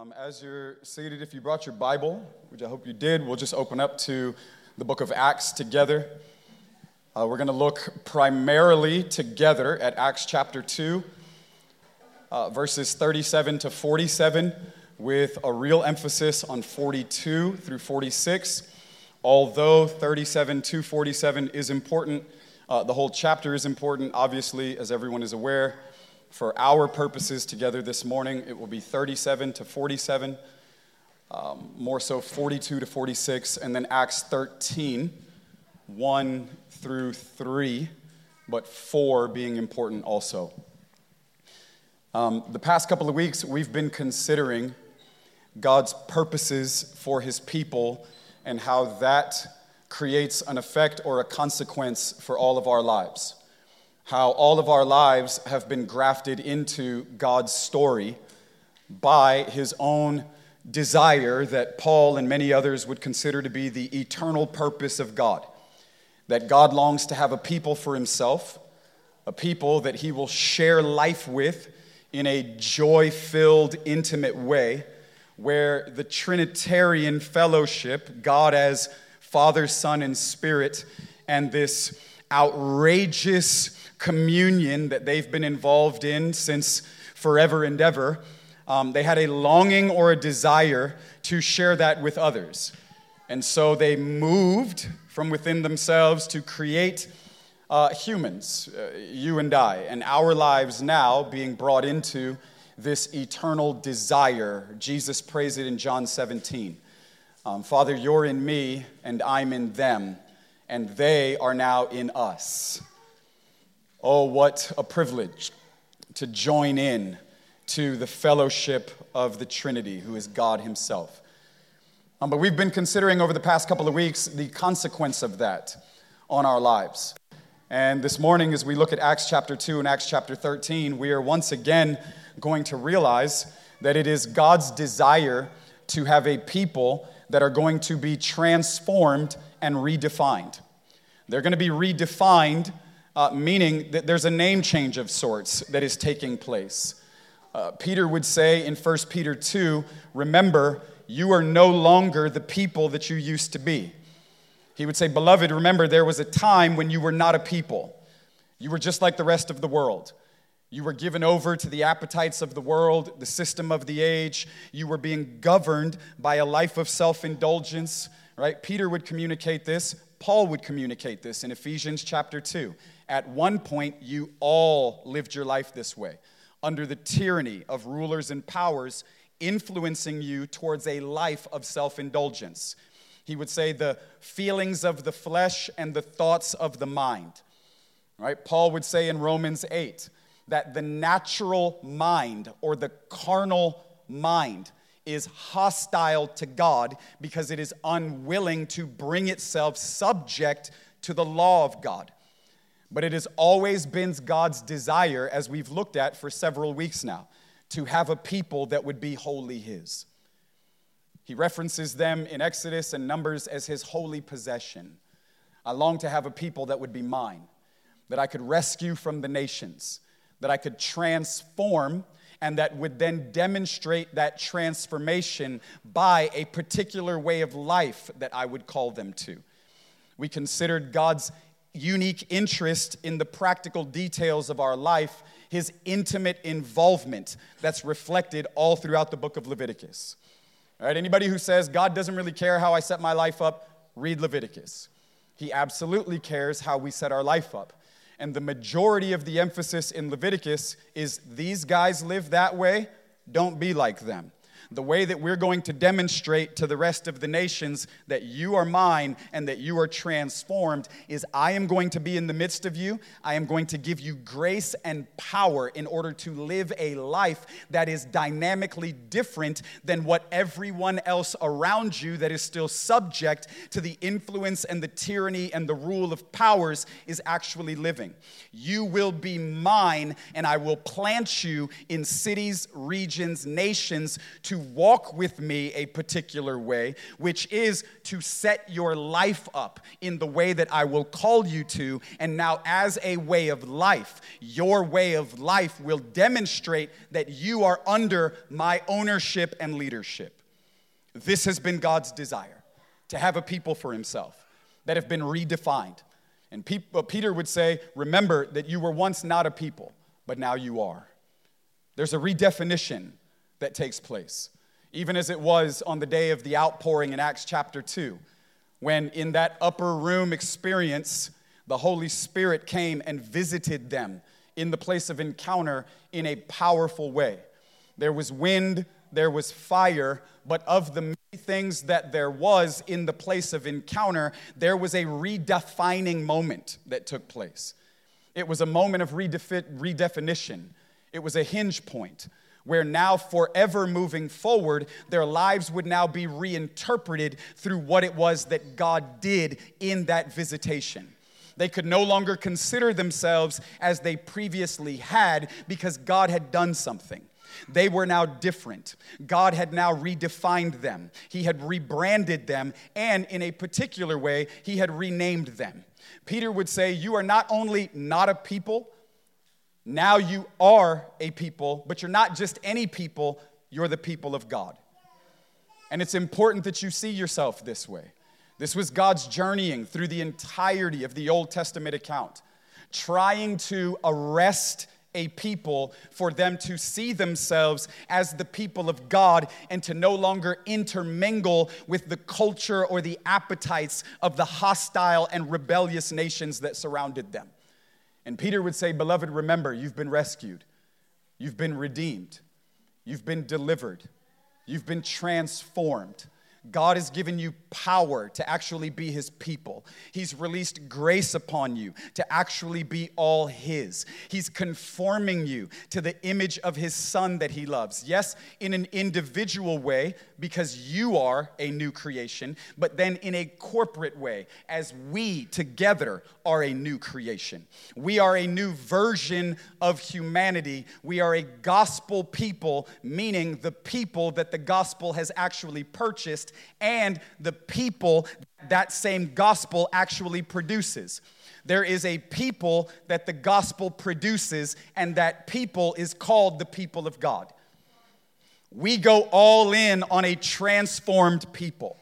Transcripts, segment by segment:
Um, as you're seated, if you brought your Bible, which I hope you did, we'll just open up to the book of Acts together. Uh, we're going to look primarily together at Acts chapter 2, uh, verses 37 to 47, with a real emphasis on 42 through 46. Although 37 to 47 is important, uh, the whole chapter is important, obviously, as everyone is aware. For our purposes together this morning, it will be 37 to 47, um, more so 42 to 46, and then Acts 13, 1 through 3, but 4 being important also. Um, the past couple of weeks, we've been considering God's purposes for his people and how that creates an effect or a consequence for all of our lives how all of our lives have been grafted into God's story by his own desire that Paul and many others would consider to be the eternal purpose of God. That God longs to have a people for himself, a people that he will share life with in a joy filled, intimate way, where the Trinitarian fellowship, God as Father, Son, and Spirit, and this outrageous communion that they've been involved in since forever and ever, um, they had a longing or a desire to share that with others. And so they moved from within themselves to create uh, humans, uh, you and I, and our lives now being brought into this eternal desire. Jesus prays it in John 17. Um, Father, you're in me, and I'm in them, and they are now in us. Oh, what a privilege to join in to the fellowship of the Trinity, who is God Himself. Um, but we've been considering over the past couple of weeks the consequence of that on our lives. And this morning, as we look at Acts chapter 2 and Acts chapter 13, we are once again going to realize that it is God's desire to have a people that are going to be transformed and redefined. They're going to be redefined uh, meaning that there's a name change of sorts that is taking place. Uh, Peter would say in 1 Peter 2 Remember, you are no longer the people that you used to be. He would say, Beloved, remember, there was a time when you were not a people. You were just like the rest of the world. You were given over to the appetites of the world, the system of the age. You were being governed by a life of self indulgence, right? Peter would communicate this. Paul would communicate this in Ephesians chapter 2. At one point, you all lived your life this way, under the tyranny of rulers and powers, influencing you towards a life of self indulgence. He would say the feelings of the flesh and the thoughts of the mind. Right? Paul would say in Romans 8 that the natural mind or the carnal mind is hostile to God because it is unwilling to bring itself subject to the law of God. But it has always been God's desire, as we've looked at for several weeks now, to have a people that would be wholly His. He references them in Exodus and Numbers as His holy possession. I long to have a people that would be mine, that I could rescue from the nations, that I could transform, and that would then demonstrate that transformation by a particular way of life that I would call them to. We considered God's unique interest in the practical details of our life, his intimate involvement that's reflected all throughout the book of Leviticus. All right, anybody who says God doesn't really care how I set my life up, read Leviticus. He absolutely cares how we set our life up. And the majority of the emphasis in Leviticus is these guys live that way, don't be like them the way that we're going to demonstrate to the rest of the nations that you are mine and that you are transformed is I am going to be in the midst of you. I am going to give you grace and power in order to live a life that is dynamically different than what everyone else around you that is still subject to the influence and the tyranny and the rule of powers is actually living. You will be mine, and I will plant you in cities, regions, nations to walk with me a particular way, which is to set your life up in the way that I will call you to. And now, as a way of life, your way of life will demonstrate that you are under my ownership and leadership. This has been God's desire to have a people for himself that have been redefined. And uh, Peter would say, Remember that you were once not a people, but now you are. There's a redefinition that takes place, even as it was on the day of the outpouring in Acts chapter 2, when in that upper room experience, the Holy Spirit came and visited them in the place of encounter in a powerful way. There was wind, there was fire, but of the many things that there was in the place of encounter, there was a redefining moment that took place. It was a moment of redefi- redefinition it was a hinge point where now, forever moving forward, their lives would now be reinterpreted through what it was that God did in that visitation. They could no longer consider themselves as they previously had because God had done something. They were now different. God had now redefined them, He had rebranded them, and in a particular way, He had renamed them. Peter would say, You are not only not a people, now you are a people, but you're not just any people, you're the people of God. And it's important that you see yourself this way. This was God's journeying through the entirety of the Old Testament account, trying to arrest a people for them to see themselves as the people of God and to no longer intermingle with the culture or the appetites of the hostile and rebellious nations that surrounded them. And Peter would say, Beloved, remember, you've been rescued, you've been redeemed, you've been delivered, you've been transformed. God has given you power to actually be his people. He's released grace upon you to actually be all his. He's conforming you to the image of his son that he loves. Yes, in an individual way, because you are a new creation, but then in a corporate way, as we together are a new creation. We are a new version of humanity. We are a gospel people, meaning the people that the gospel has actually purchased and the people that same gospel actually produces. There is a people that the gospel produces, and that people is called the people of God. We go all in on a transformed people,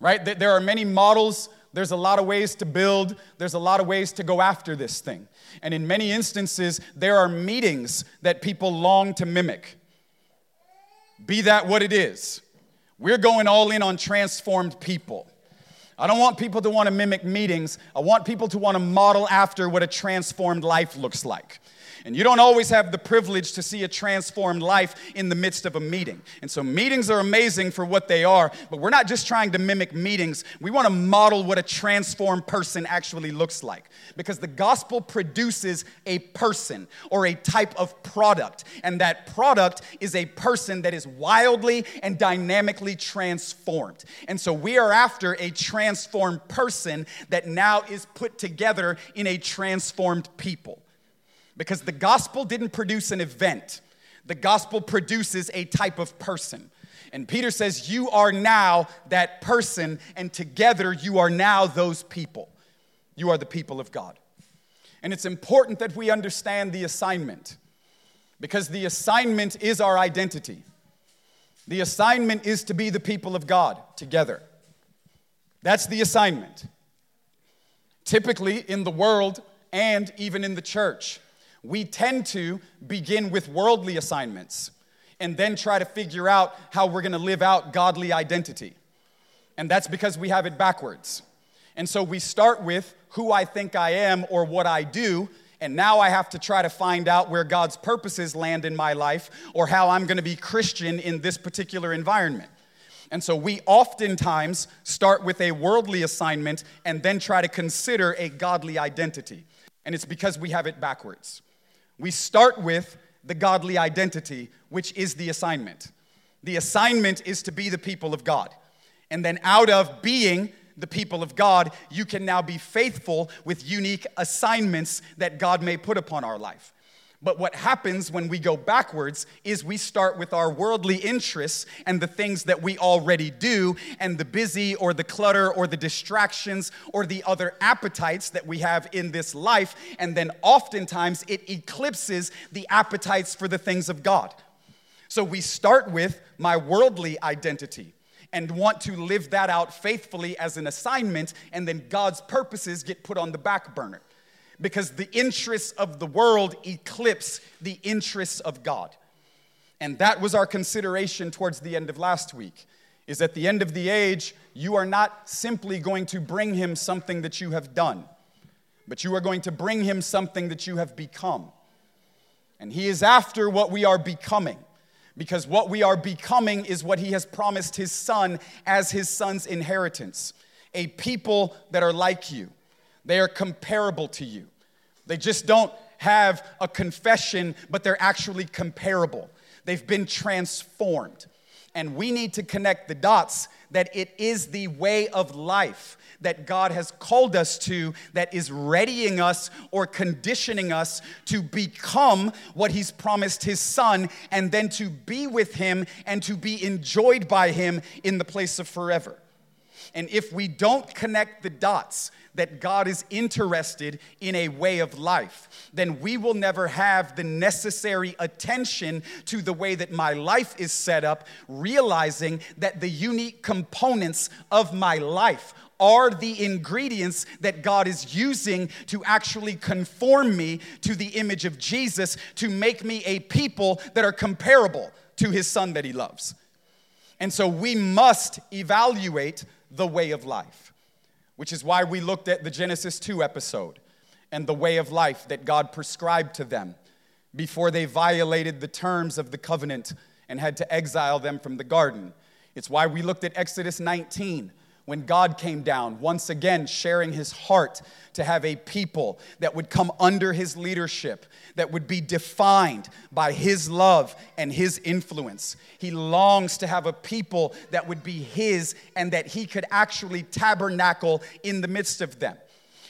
right? There are many models. There's a lot of ways to build. There's a lot of ways to go after this thing. And in many instances, there are meetings that people long to mimic. Be that what it is. We're going all in on transformed people. I don't want people to want to mimic meetings. I want people to want to model after what a transformed life looks like. And you don't always have the privilege to see a transformed life in the midst of a meeting. And so meetings are amazing for what they are, but we're not just trying to mimic meetings. We want to model what a transformed person actually looks like. Because the gospel produces a person or a type of product. And that product is a person that is wildly and dynamically transformed. And so we are after a transformed person that now is put together in a transformed people. Because the gospel didn't produce an event, the gospel produces a type of person. And Peter says, You are now that person, and together you are now those people. You are the people of God. And it's important that we understand the assignment because the assignment is our identity. The assignment is to be the people of God together. That's the assignment. Typically, in the world and even in the church, we tend to begin with worldly assignments and then try to figure out how we're gonna live out godly identity. And that's because we have it backwards. And so we start with who I think I am or what I do, and now I have to try to find out where God's purposes land in my life or how I'm gonna be Christian in this particular environment. And so we oftentimes start with a worldly assignment and then try to consider a godly identity. And it's because we have it backwards. We start with the godly identity, which is the assignment. The assignment is to be the people of God. And then out of being the people of God, you can now be faithful with unique assignments that God may put upon our life. But what happens when we go backwards is we start with our worldly interests and the things that we already do, and the busy or the clutter or the distractions or the other appetites that we have in this life. And then oftentimes it eclipses the appetites for the things of God. So we start with my worldly identity and want to live that out faithfully as an assignment, and then God's purposes get put on the back burner because the interests of the world eclipse the interests of God. And that was our consideration towards the end of last week. Is at the end of the age, you are not simply going to bring him something that you have done, but you are going to bring him something that you have become. And he is after what we are becoming, because what we are becoming is what he has promised his son as his son's inheritance a people that are like you they are comparable to you. They just don't have a confession, but they're actually comparable. They've been transformed. And we need to connect the dots that it is the way of life that God has called us to that is readying us or conditioning us to become what He's promised His Son and then to be with Him and to be enjoyed by Him in the place of forever. And if we don't connect the dots that God is interested in a way of life, then we will never have the necessary attention to the way that my life is set up, realizing that the unique components of my life are the ingredients that God is using to actually conform me to the image of Jesus to make me a people that are comparable to his son that he loves. And so we must evaluate the way of life, which is why we looked at the Genesis 2 episode and the way of life that God prescribed to them before they violated the terms of the covenant and had to exile them from the garden. It's why we looked at Exodus 19 when God came down, once again sharing his heart to have a people that would come under his leadership, that would be defined by his love and his influence. He longs to have a people that would be his and that he could actually tabernacle in the midst of them.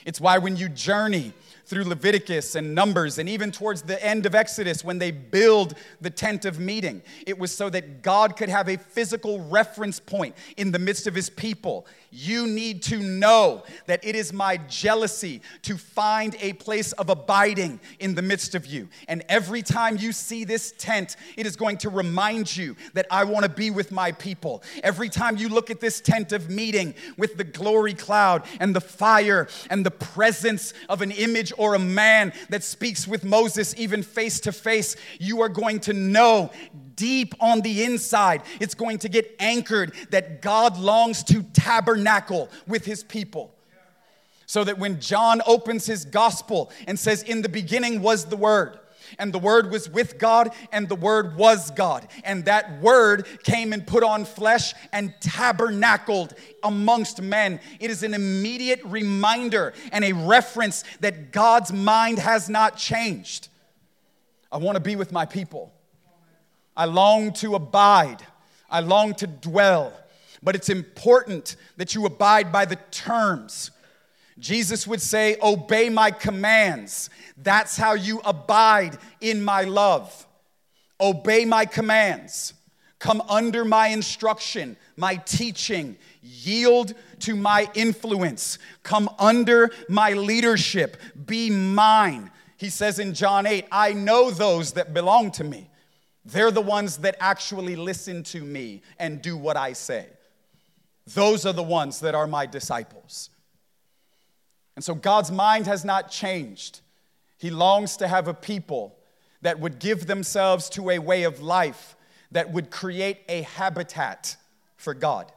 It's why when you journey, through Leviticus and Numbers, and even towards the end of Exodus when they build the tent of meeting. It was so that God could have a physical reference point in the midst of his people. You need to know that it is my jealousy to find a place of abiding in the midst of you. And every time you see this tent, it is going to remind you that I want to be with my people. Every time you look at this tent of meeting with the glory cloud and the fire and the presence of an image or a man that speaks with Moses, even face to face, you are going to know deep on the inside, it's going to get anchored that God longs to tabernacle with his people. So that when John opens his gospel and says, In the beginning was the Word, and the Word was with God, and the Word was God. And that Word came and put on flesh and tabernacled amongst men. It is an immediate reminder and a reference that God's mind has not changed. I want to be with my people. I long to abide. I long to dwell. But it's important that you abide by the terms Jesus would say, Obey my commands. That's how you abide in my love. Obey my commands. Come under my instruction, my teaching. Yield to my influence. Come under my leadership. Be mine. He says in John 8, I know those that belong to me. They're the ones that actually listen to me and do what I say. Those are the ones that are my disciples. And so God's mind has not changed. He longs to have a people that would give themselves to a way of life that would create a habitat for God,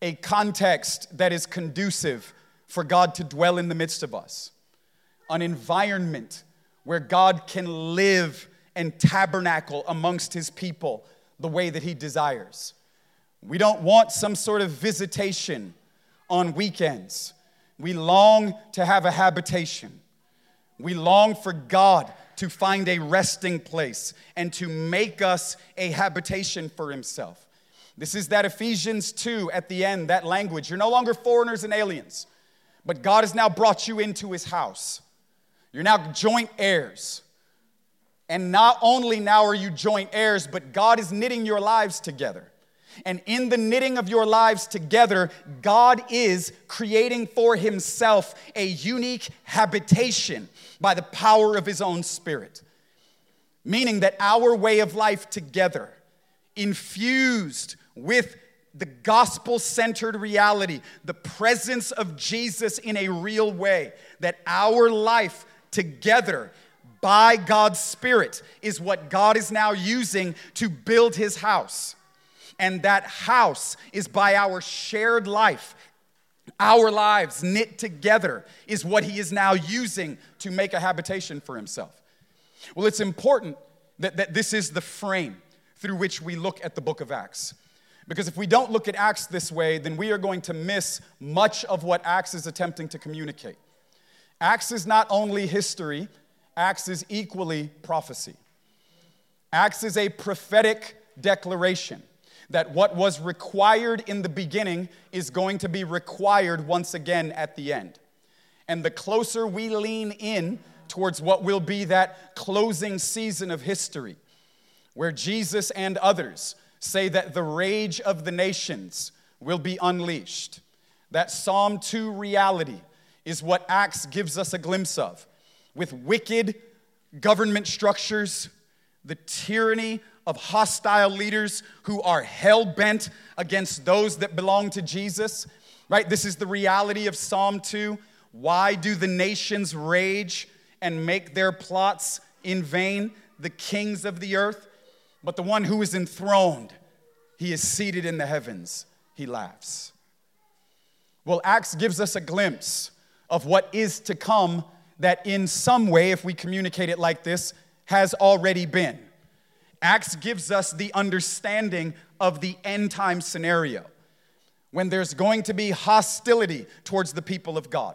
a context that is conducive for God to dwell in the midst of us, an environment where God can live and tabernacle amongst his people the way that he desires. We don't want some sort of visitation on weekends. We long to have a habitation. We long for God to find a resting place and to make us a habitation for Himself. This is that Ephesians 2 at the end, that language. You're no longer foreigners and aliens, but God has now brought you into His house. You're now joint heirs. And not only now are you joint heirs, but God is knitting your lives together. And in the knitting of your lives together, God is creating for himself a unique habitation by the power of his own spirit. Meaning that our way of life together, infused with the gospel centered reality, the presence of Jesus in a real way, that our life together by God's Spirit is what God is now using to build his house. And that house is by our shared life. Our lives knit together is what he is now using to make a habitation for himself. Well, it's important that, that this is the frame through which we look at the book of Acts. Because if we don't look at Acts this way, then we are going to miss much of what Acts is attempting to communicate. Acts is not only history, Acts is equally prophecy. Acts is a prophetic declaration that what was required in the beginning is going to be required once again at the end. And the closer we lean in towards what will be that closing season of history, where Jesus and others say that the rage of the nations will be unleashed, that Psalm 2 reality is what Acts gives us a glimpse of, with wicked government structures, the tyranny of hostile leaders who are hell bent against those that belong to Jesus, right? This is the reality of Psalm 2. Why do the nations rage and make their plots in vain? The kings of the earth, but the one who is enthroned, he is seated in the heavens, he laughs. Well, Acts gives us a glimpse of what is to come that, in some way, if we communicate it like this, has already been. Acts gives us the understanding of the end time scenario when there's going to be hostility towards the people of God,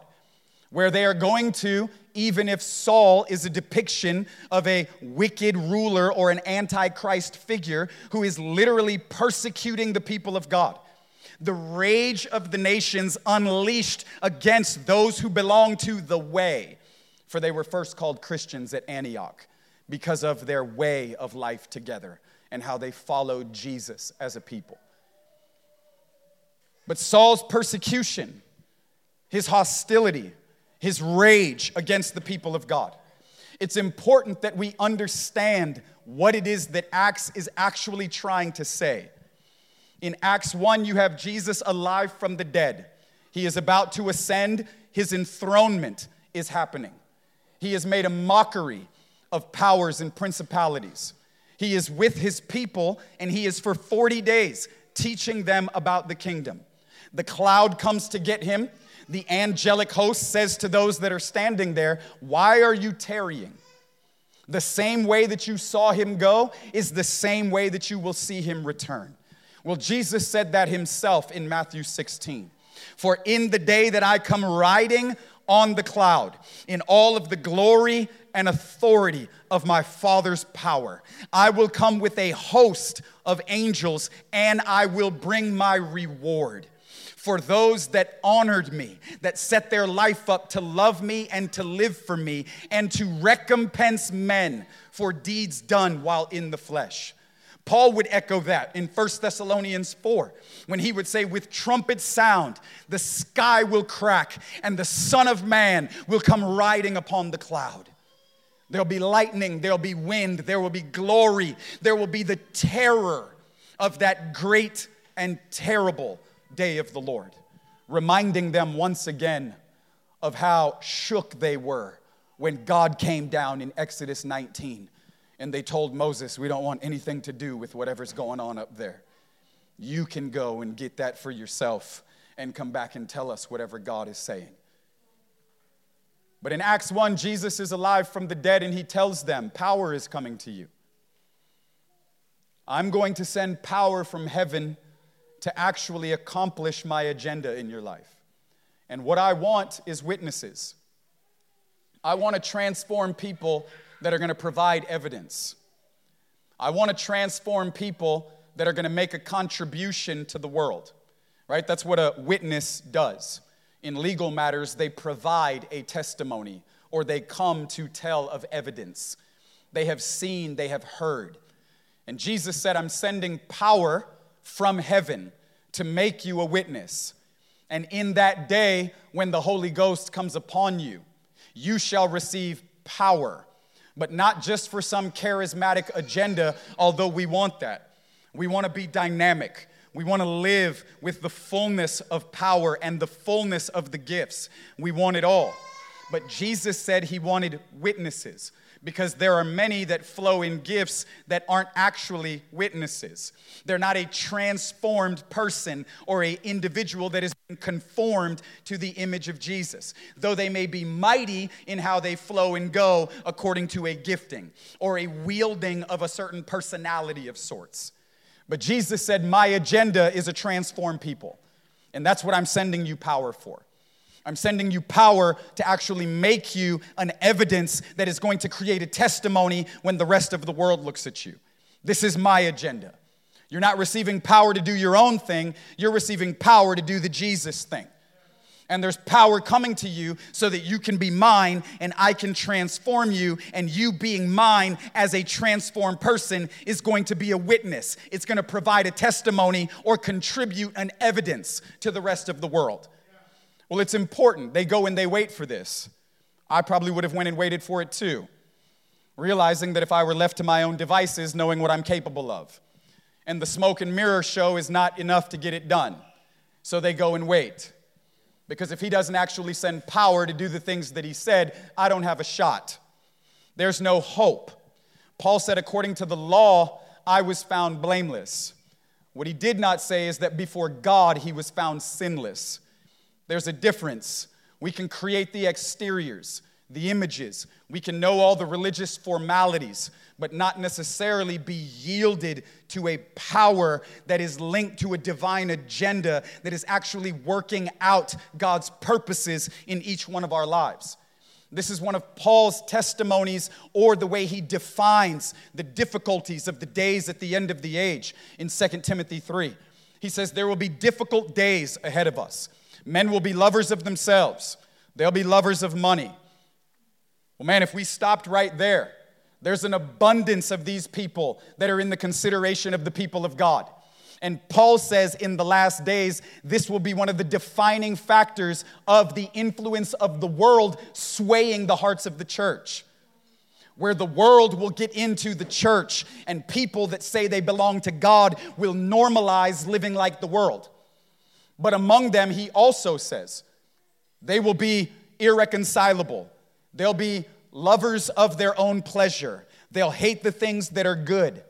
where they are going to, even if Saul is a depiction of a wicked ruler or an antichrist figure who is literally persecuting the people of God. The rage of the nations unleashed against those who belong to the way, for they were first called Christians at Antioch because of their way of life together and how they followed Jesus as a people. But Saul's persecution, his hostility, his rage against the people of God, it's important that we understand what it is that Acts is actually trying to say. In Acts 1, you have Jesus alive from the dead. He is about to ascend, his enthronement is happening. He has made a mockery of powers and principalities. He is with his people, and he is for 40 days teaching them about the kingdom. The cloud comes to get him. The angelic host says to those that are standing there, Why are you tarrying? The same way that you saw him go is the same way that you will see him return. Well, Jesus said that himself in Matthew 16. For in the day that I come riding on the cloud, in all of the glory and authority of my Father's power. I will come with a host of angels, and I will bring my reward for those that honored me, that set their life up to love me and to live for me, and to recompense men for deeds done while in the flesh. Paul would echo that in 1 Thessalonians 4 when he would say, With trumpet sound, the sky will crack, and the Son of Man will come riding upon the cloud. There'll be lightning, there'll be wind, there will be glory, there will be the terror of that great and terrible day of the Lord, reminding them once again of how shook they were when God came down in Exodus 19 and they told Moses, We don't want anything to do with whatever's going on up there. You can go and get that for yourself and come back and tell us whatever God is saying. But in Acts 1, Jesus is alive from the dead and he tells them, Power is coming to you. I'm going to send power from heaven to actually accomplish my agenda in your life. And what I want is witnesses. I want to transform people that are going to provide evidence. I want to transform people that are going to make a contribution to the world, right? That's what a witness does. In legal matters, they provide a testimony or they come to tell of evidence. they have seen, they have heard. And Jesus said, I'm sending power from heaven to make you a witness. And in that day, when the Holy Ghost comes upon you, you shall receive power. But not just for some charismatic agenda, although we want that. We want to be dynamic. We want to live with the fullness of power and the fullness of the gifts. We want it all. But Jesus said he wanted witnesses because there are many that flow in gifts that aren't actually witnesses. They're not a transformed person or a individual that been conformed to the image of Jesus. Though they may be mighty in how they flow and go according to a gifting or a wielding of a certain personality of sorts. But Jesus said, "My agenda is a transformed people." And that's what I'm sending you power for. I'm sending you power to actually make you an evidence that is going to create a testimony when the rest of the world looks at you. This is my agenda. You're not receiving power to do your own thing, you're receiving power to do the Jesus thing. And there's power coming to you so that you can be mine and I can transform you. And you being mine as a transformed person is going to be a witness. It's going to provide a testimony or contribute an evidence to the rest of the world. Well, it's important. They go and they wait for this. I probably would have went and waited for it too, realizing that if I were left to my own devices, knowing what I'm capable of. And the smoke and mirror show is not enough to get it done. So they go and wait. Because if he doesn't actually send power to do the things that he said, I don't have a shot. There's no hope. Paul said, according to the law, I was found blameless. What he did not say is that before God, he was found sinless. There's a difference. We can create the exteriors, the images. We can know all the religious formalities, but not necessarily be yielded to a power that is linked to a divine agenda that is actually working out God's purposes in each one of our lives. This is one of Paul's testimonies or the way he defines the difficulties of the days at the end of the age in 2 Timothy 3. He says, There will be difficult days ahead of us. Men will be lovers of themselves, they'll be lovers of money. Well, man, if we stopped right there, there's an abundance of these people that are in the consideration of the people of God. And Paul says in the last days, this will be one of the defining factors of the influence of the world swaying the hearts of the church. Where the world will get into the church, and people that say they belong to God will normalize living like the world. But among them, he also says, they will be irreconcilable. They'll be lovers of their own pleasure. They'll hate the things that are good.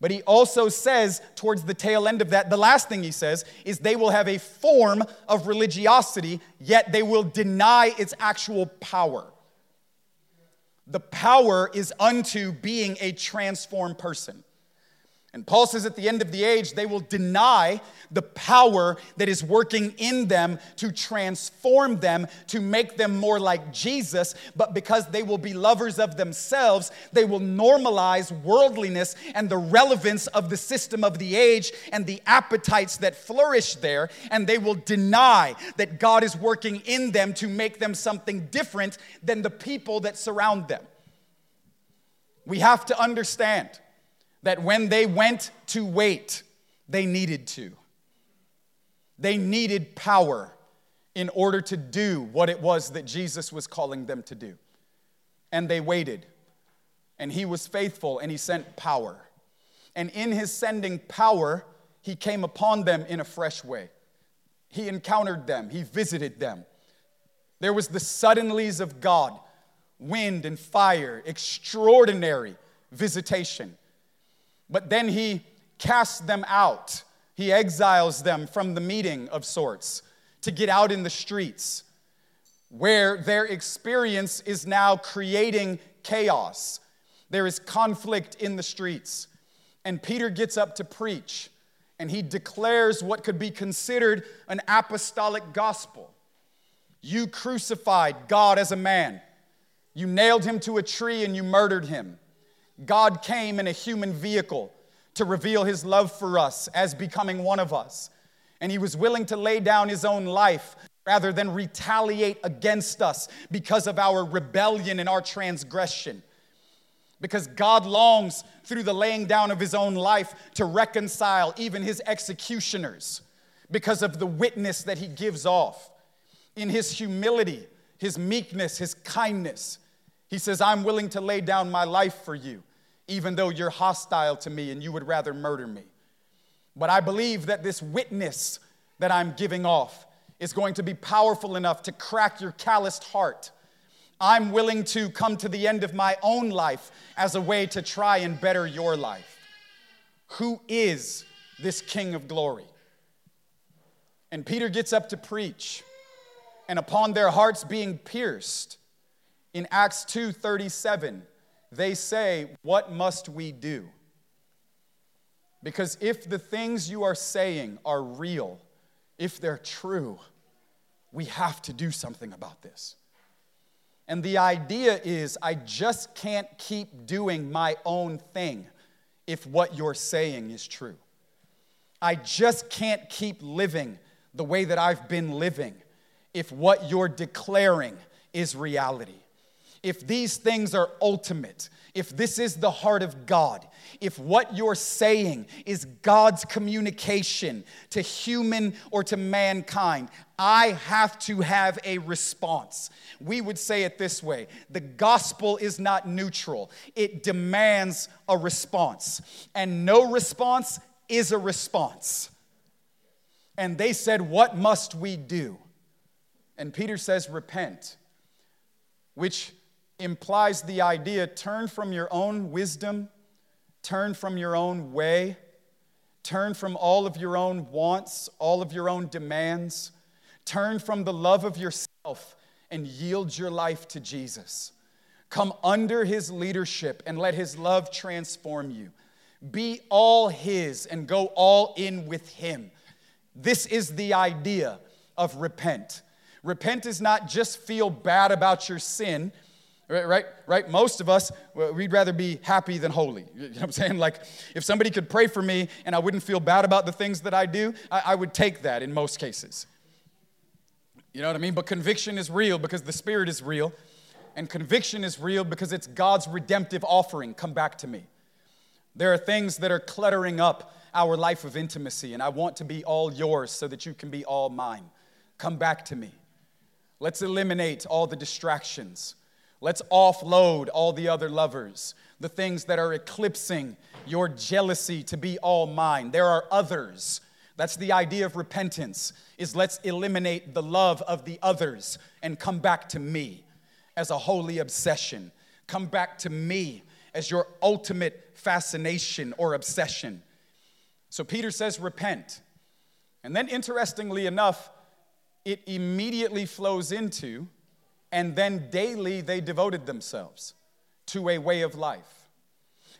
But he also says, towards the tail end of that, the last thing he says is they will have a form of religiosity, yet they will deny its actual power. The power is unto being a transformed person. And Paul says at the end of the age, they will deny the power that is working in them to transform them, to make them more like Jesus. But because they will be lovers of themselves, they will normalize worldliness and the relevance of the system of the age and the appetites that flourish there. And they will deny that God is working in them to make them something different than the people that surround them. We have to understand that when they went to wait, they needed to. They needed power in order to do what it was that Jesus was calling them to do. And they waited. And he was faithful and he sent power. And in his sending power, he came upon them in a fresh way. He encountered them, he visited them. There was the suddenlies of God wind and fire, extraordinary visitation. But then he casts them out. He exiles them from the meeting of sorts to get out in the streets where their experience is now creating chaos. There is conflict in the streets. And Peter gets up to preach and he declares what could be considered an apostolic gospel. You crucified God as a man. You nailed him to a tree and you murdered him. God came in a human vehicle to reveal his love for us as becoming one of us. And he was willing to lay down his own life rather than retaliate against us because of our rebellion and our transgression. Because God longs through the laying down of his own life to reconcile even his executioners because of the witness that he gives off. In his humility, his meekness, his kindness, he says, I'm willing to lay down my life for you, even though you're hostile to me and you would rather murder me. But I believe that this witness that I'm giving off is going to be powerful enough to crack your calloused heart. I'm willing to come to the end of my own life as a way to try and better your life. Who is this King of glory? And Peter gets up to preach, and upon their hearts being pierced, in Acts 2:37, they say, "What must we do?" Because if the things you are saying are real, if they're true, we have to do something about this. And the idea is, I just can't keep doing my own thing if what you're saying is true. I just can't keep living the way that I've been living if what you're declaring is reality. If these things are ultimate, if this is the heart of God, if what you're saying is God's communication to human or to mankind, I have to have a response. We would say it this way the gospel is not neutral, it demands a response. And no response is a response. And they said, What must we do? And Peter says, Repent, which implies the idea turn from your own wisdom, turn from your own way, turn from all of your own wants, all of your own demands, turn from the love of yourself and yield your life to Jesus. Come under his leadership and let his love transform you. Be all his and go all in with him. This is the idea of repent. Repent is not just feel bad about your sin. Right, right, right. Most of us, we'd rather be happy than holy. You know what I'm saying? Like, if somebody could pray for me and I wouldn't feel bad about the things that I do, I, I would take that in most cases. You know what I mean? But conviction is real because the Spirit is real. And conviction is real because it's God's redemptive offering. Come back to me. There are things that are cluttering up our life of intimacy, and I want to be all yours so that you can be all mine. Come back to me. Let's eliminate all the distractions. Let's offload all the other lovers, the things that are eclipsing your jealousy to be all mine. There are others. That's the idea of repentance is let's eliminate the love of the others and come back to me as a holy obsession. Come back to me as your ultimate fascination or obsession. So Peter says, repent. And then, interestingly enough, it immediately flows into, and then daily they devoted themselves to a way of life.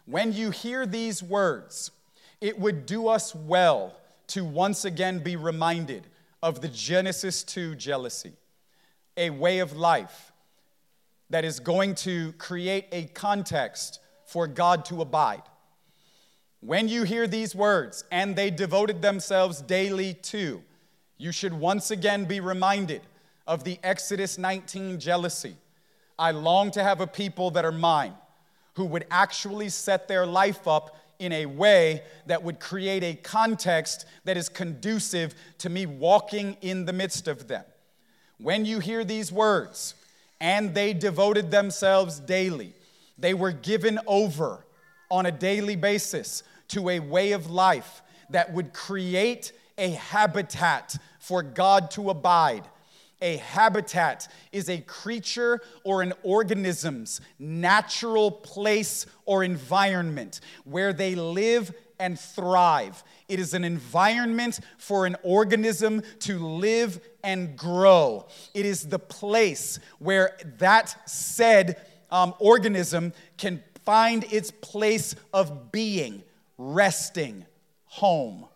When you hear these words, it would do us well to once again be reminded of the Genesis 2 jealousy, a way of life that is going to create a context for God to abide. When you hear these words, and they devoted themselves daily to, you should once again be reminded of the Exodus 19 jealousy. I long to have a people that are mine, who would actually set their life up in a way that would create a context that is conducive to me walking in the midst of them. When you hear these words, and they devoted themselves daily, they were given over on a daily basis to a way of life that would create a habitat for God to abide. A habitat is a creature or an organism's natural place or environment where they live and thrive. It is an environment for an organism to live and grow. It is the place where that said um, organism can find its place of being resting home.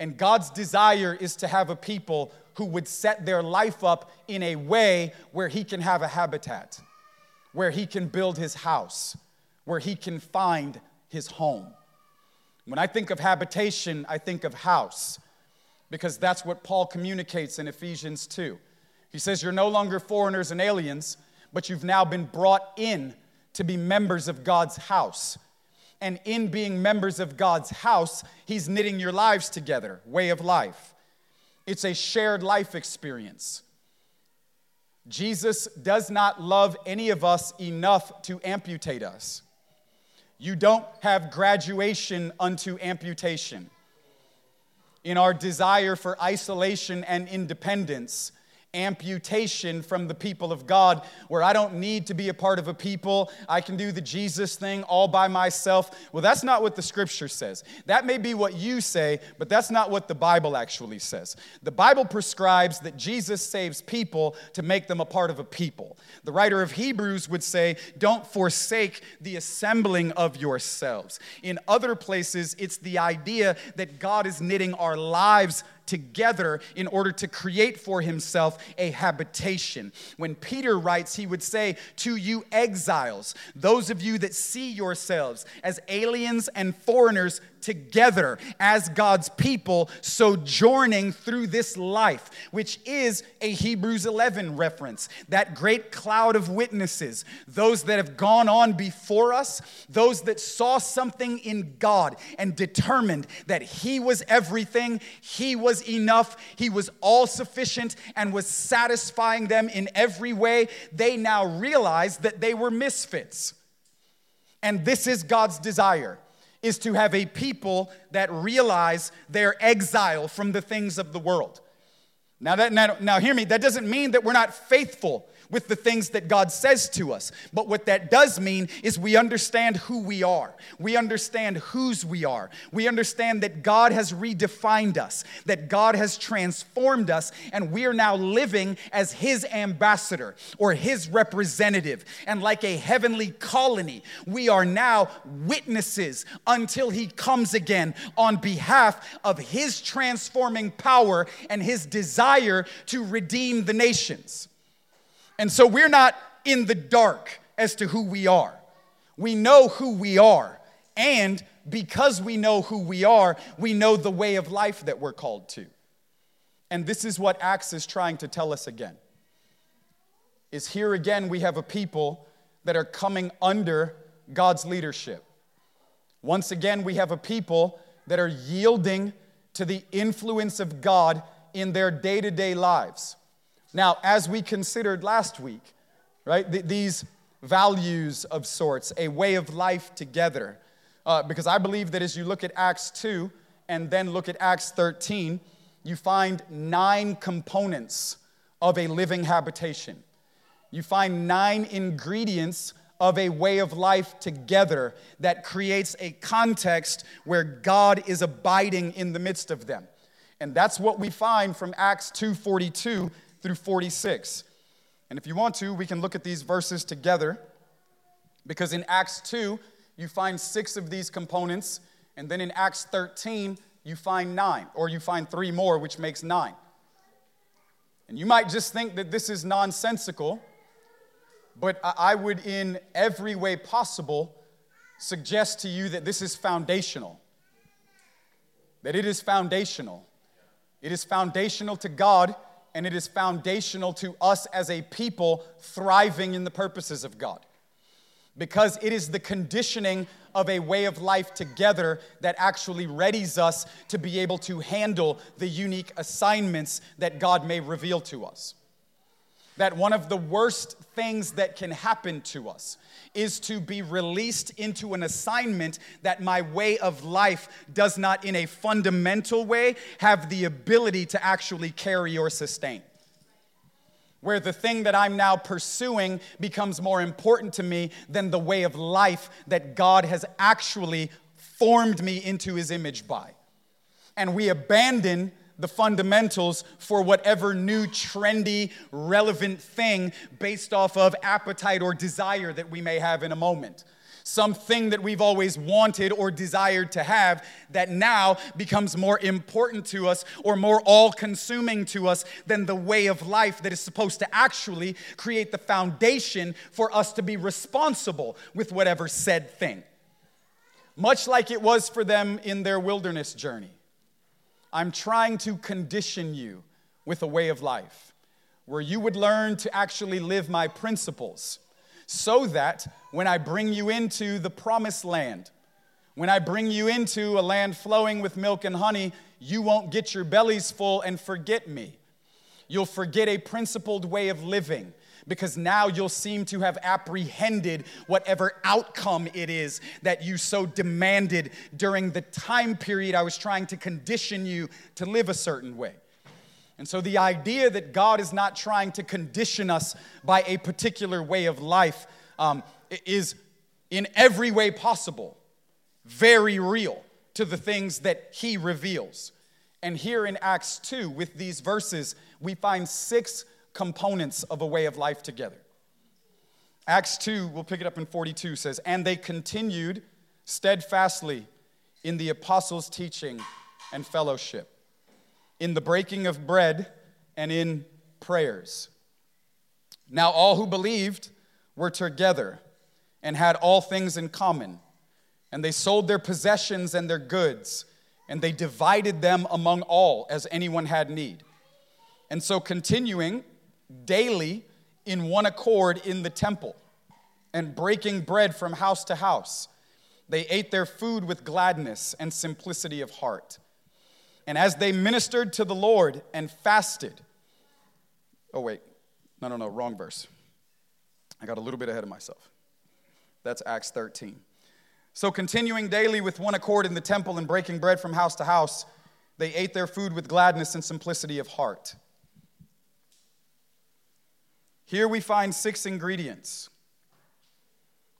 And God's desire is to have a people who would set their life up in a way where He can have a habitat, where He can build His house, where He can find His home. When I think of habitation, I think of house, because that's what Paul communicates in Ephesians 2. He says, You're no longer foreigners and aliens, but you've now been brought in to be members of God's house. And in being members of God's house, He's knitting your lives together, way of life. It's a shared life experience. Jesus does not love any of us enough to amputate us. You don't have graduation unto amputation. In our desire for isolation and independence, amputation from the people of God, where I don't need to be a part of a people. I can do the Jesus thing all by myself. Well, that's not what the scripture says. That may be what you say, but that's not what the Bible actually says. The Bible prescribes that Jesus saves people to make them a part of a people. The writer of Hebrews would say, Don't forsake the assembling of yourselves. In other places, it's the idea that God is knitting our lives together in order to create for himself a habitation. When Peter writes, he would say, To you exiles, those of you that see yourselves as aliens and foreigners together as God's people, sojourning through this life, which is a Hebrews 11 reference. That great cloud of witnesses, those that have gone on before us, those that saw something in God and determined that He was everything, He was enough, He was all sufficient, and was satisfying them in every way, they now realize that they were misfits. And this is God's desire is to have a people that realize their exile from the things of the world. Now, that, now, now, hear me, that doesn't mean that we're not faithful with the things that God says to us. But what that does mean is we understand who we are. We understand whose we are. We understand that God has redefined us, that God has transformed us, and we are now living as His ambassador or His representative. And like a heavenly colony, we are now witnesses until He comes again on behalf of His transforming power and His desire to redeem the nations. And so we're not in the dark as to who we are. We know who we are. And because we know who we are, we know the way of life that we're called to. And this is what Acts is trying to tell us again. Is here again we have a people that are coming under God's leadership. Once again, we have a people that are yielding to the influence of God in their day to day lives. Now, as we considered last week, right, th- these values of sorts, a way of life together, uh, because I believe that as you look at Acts 2 and then look at Acts 13, you find nine components of a living habitation. You find nine ingredients of a way of life together that creates a context where God is abiding in the midst of them. And that's what we find from Acts 2:42 through 46. And if you want to, we can look at these verses together because in Acts 2, you find six of these components, and then in Acts 13, you find nine, or you find three more, which makes nine. And you might just think that this is nonsensical, but I would, in every way possible, suggest to you that this is foundational. That it is foundational. It is foundational to God and it is foundational to us as a people thriving in the purposes of God. Because it is the conditioning of a way of life together that actually readies us to be able to handle the unique assignments that God may reveal to us. That one of the worst things that can happen to us is to be released into an assignment that my way of life does not, in a fundamental way, have the ability to actually carry or sustain. Where the thing that I'm now pursuing becomes more important to me than the way of life that God has actually formed me into his image by. And we abandon the fundamentals for whatever new, trendy, relevant thing based off of appetite or desire that we may have in a moment. Something that we've always wanted or desired to have that now becomes more important to us or more all consuming to us than the way of life that is supposed to actually create the foundation for us to be responsible with whatever said thing. Much like it was for them in their wilderness journey. I'm trying to condition you with a way of life where you would learn to actually live my principles so that when I bring you into the promised land, when I bring you into a land flowing with milk and honey, you won't get your bellies full and forget me. You'll forget a principled way of living because now you'll seem to have apprehended whatever outcome it is that you so demanded during the time period I was trying to condition you to live a certain way. And so, the idea that God is not trying to condition us by a particular way of life um, is in every way possible very real to the things that He reveals. And here in Acts 2, with these verses, we find six components of a way of life together. Acts 2, we'll pick it up in 42, says, And they continued steadfastly in the apostles' teaching and fellowship in the breaking of bread and in prayers. Now, all who believed were together and had all things in common. And they sold their possessions and their goods, and they divided them among all as anyone had need. And so, continuing daily in one accord in the temple and breaking bread from house to house, they ate their food with gladness and simplicity of heart and as they ministered to the Lord and fasted, oh, wait, no, no, no, wrong verse. I got a little bit ahead of myself. That's Acts 13. So, continuing daily with one accord in the temple and breaking bread from house to house, they ate their food with gladness and simplicity of heart. Here we find six ingredients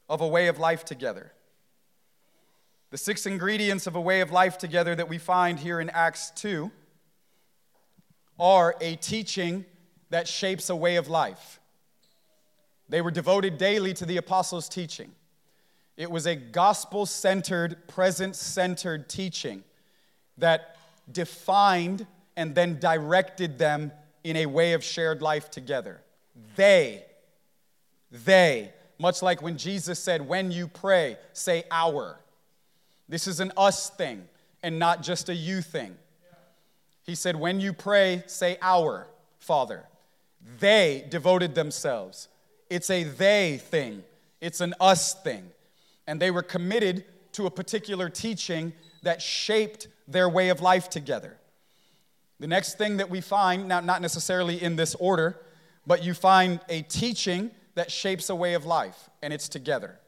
of a way of life together. The six ingredients of a way of life together that we find here in Acts 2 are a teaching that shapes a way of life. They were devoted daily to the apostles' teaching. It was a gospel centered, present centered teaching that defined and then directed them in a way of shared life together. They, they, much like when Jesus said, When you pray, say our. This is an us thing and not just a you thing. He said, When you pray, say our Father. They devoted themselves. It's a they thing, it's an us thing. And they were committed to a particular teaching that shaped their way of life together. The next thing that we find, now not necessarily in this order, but you find a teaching that shapes a way of life, and it's together.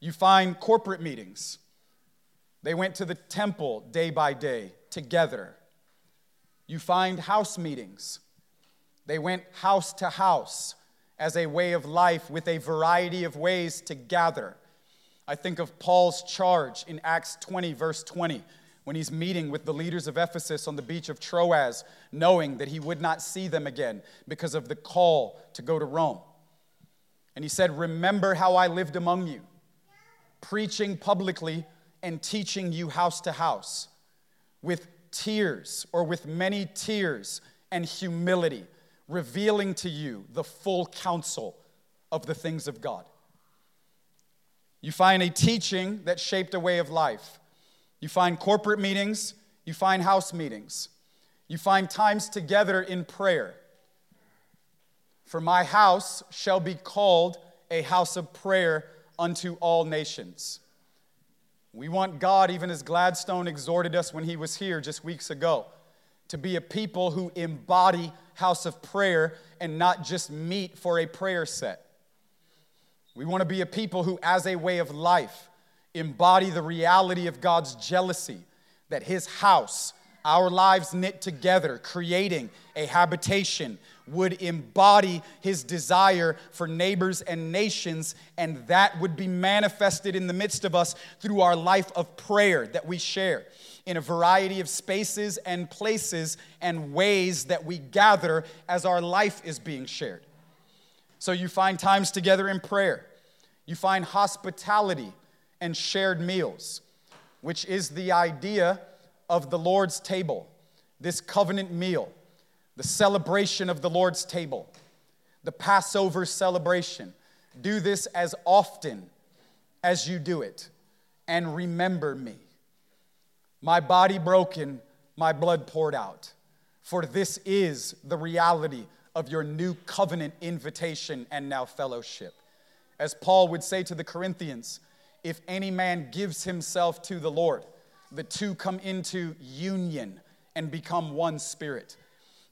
You find corporate meetings they went to the temple day by day together. You find house meetings. They went house to house as a way of life with a variety of ways to gather. I think of Paul's charge in Acts 20, verse 20, when he's meeting with the leaders of Ephesus on the beach of Troas, knowing that he would not see them again because of the call to go to Rome. And he said, Remember how I lived among you, preaching publicly and teaching you house to house with tears or with many tears and humility, revealing to you the full counsel of the things of God. You find a teaching that shaped a way of life. You find corporate meetings, you find house meetings, you find times together in prayer. For my house shall be called a house of prayer unto all nations. We want God, even as Gladstone exhorted us when he was here just weeks ago, to be a people who embody house of prayer and not just meet for a prayer set. We want to be a people who, as a way of life, embody the reality of God's jealousy, that his house, our lives knit together, creating a habitation would embody his desire for neighbors and nations, and that would be manifested in the midst of us through our life of prayer that we share in a variety of spaces and places and ways that we gather as our life is being shared. So you find times together in prayer, you find hospitality and shared meals, which is the idea of the Lord's table, this covenant meal the celebration of the Lord's table, the Passover celebration. Do this as often as you do it, and remember me. My body broken, my blood poured out. For this is the reality of your new covenant invitation and now fellowship. As Paul would say to the Corinthians, if any man gives himself to the Lord, the two come into union and become one spirit.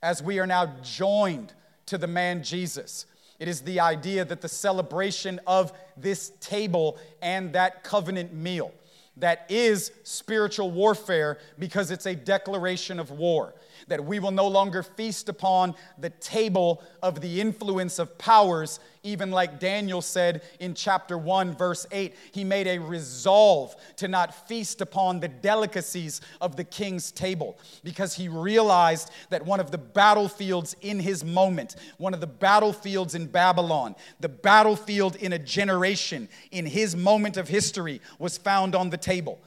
As we are now joined to the man Jesus, it is the idea that the celebration of this table and that covenant meal that is spiritual warfare because it's a declaration of war that we will no longer feast upon the table of the influence of powers, even like Daniel said in chapter 1, verse 8. He made a resolve to not feast upon the delicacies of the king's table because he realized that one of the battlefields in his moment, one of the battlefields in Babylon, the battlefield in a generation, in his moment of history, was found on the table.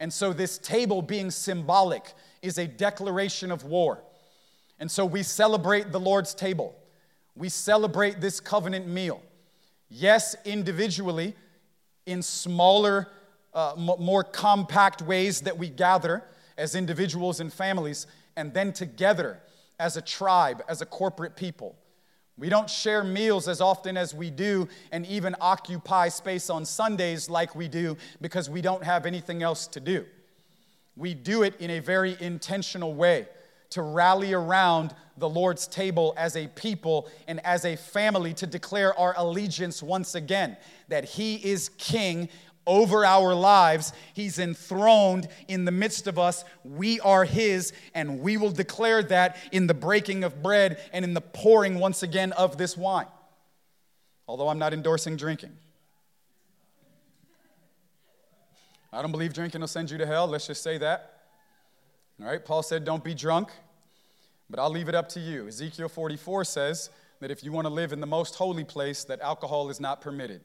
And so, this table being symbolic is a declaration of war. And so we celebrate the Lord's table. We celebrate this covenant meal. Yes, individually, in smaller, uh, m- more compact ways that we gather as individuals and families, and then together as a tribe, as a corporate people. We don't share meals as often as we do and even occupy space on Sundays like we do because we don't have anything else to do. We do it in a very intentional way to rally around the Lord's table as a people and as a family to declare our allegiance once again that He is King over our lives. He's enthroned in the midst of us. We are His, and we will declare that in the breaking of bread and in the pouring once again of this wine. Although I'm not endorsing drinking. I don't believe drinking will send you to hell. Let's just say that. All right, Paul said, don't be drunk, but I'll leave it up to you. Ezekiel 44 says that if you want to live in the most holy place, that alcohol is not permitted.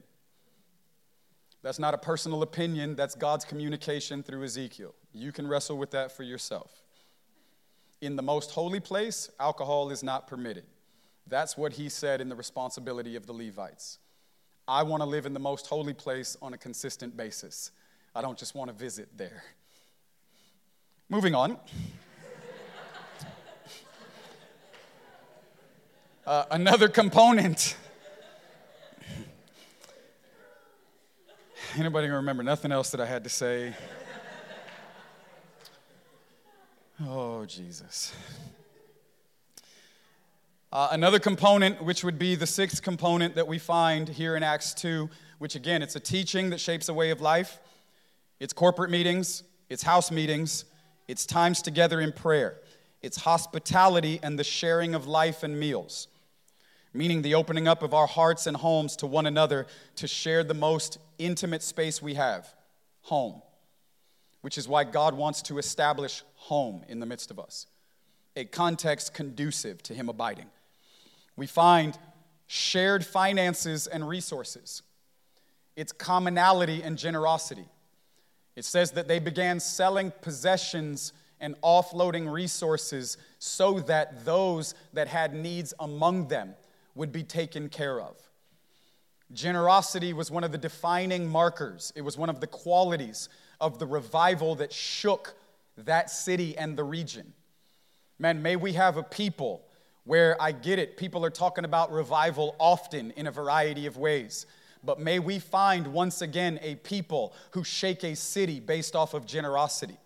That's not a personal opinion, that's God's communication through Ezekiel. You can wrestle with that for yourself. In the most holy place, alcohol is not permitted. That's what he said in the responsibility of the Levites. I want to live in the most holy place on a consistent basis. I don't just want to visit there. Moving on. Uh, another component. Anybody remember nothing else that I had to say? Oh, Jesus. Uh, another component, which would be the sixth component that we find here in Acts 2, which again, it's a teaching that shapes a way of life. It's corporate meetings, it's house meetings, it's times together in prayer, it's hospitality and the sharing of life and meals, meaning the opening up of our hearts and homes to one another to share the most intimate space we have home, which is why God wants to establish home in the midst of us, a context conducive to Him abiding. We find shared finances and resources, it's commonality and generosity. It says that they began selling possessions and offloading resources so that those that had needs among them would be taken care of. Generosity was one of the defining markers, it was one of the qualities of the revival that shook that city and the region. Man, may we have a people where I get it, people are talking about revival often in a variety of ways. But may we find once again a people who shake a city based off of generosity.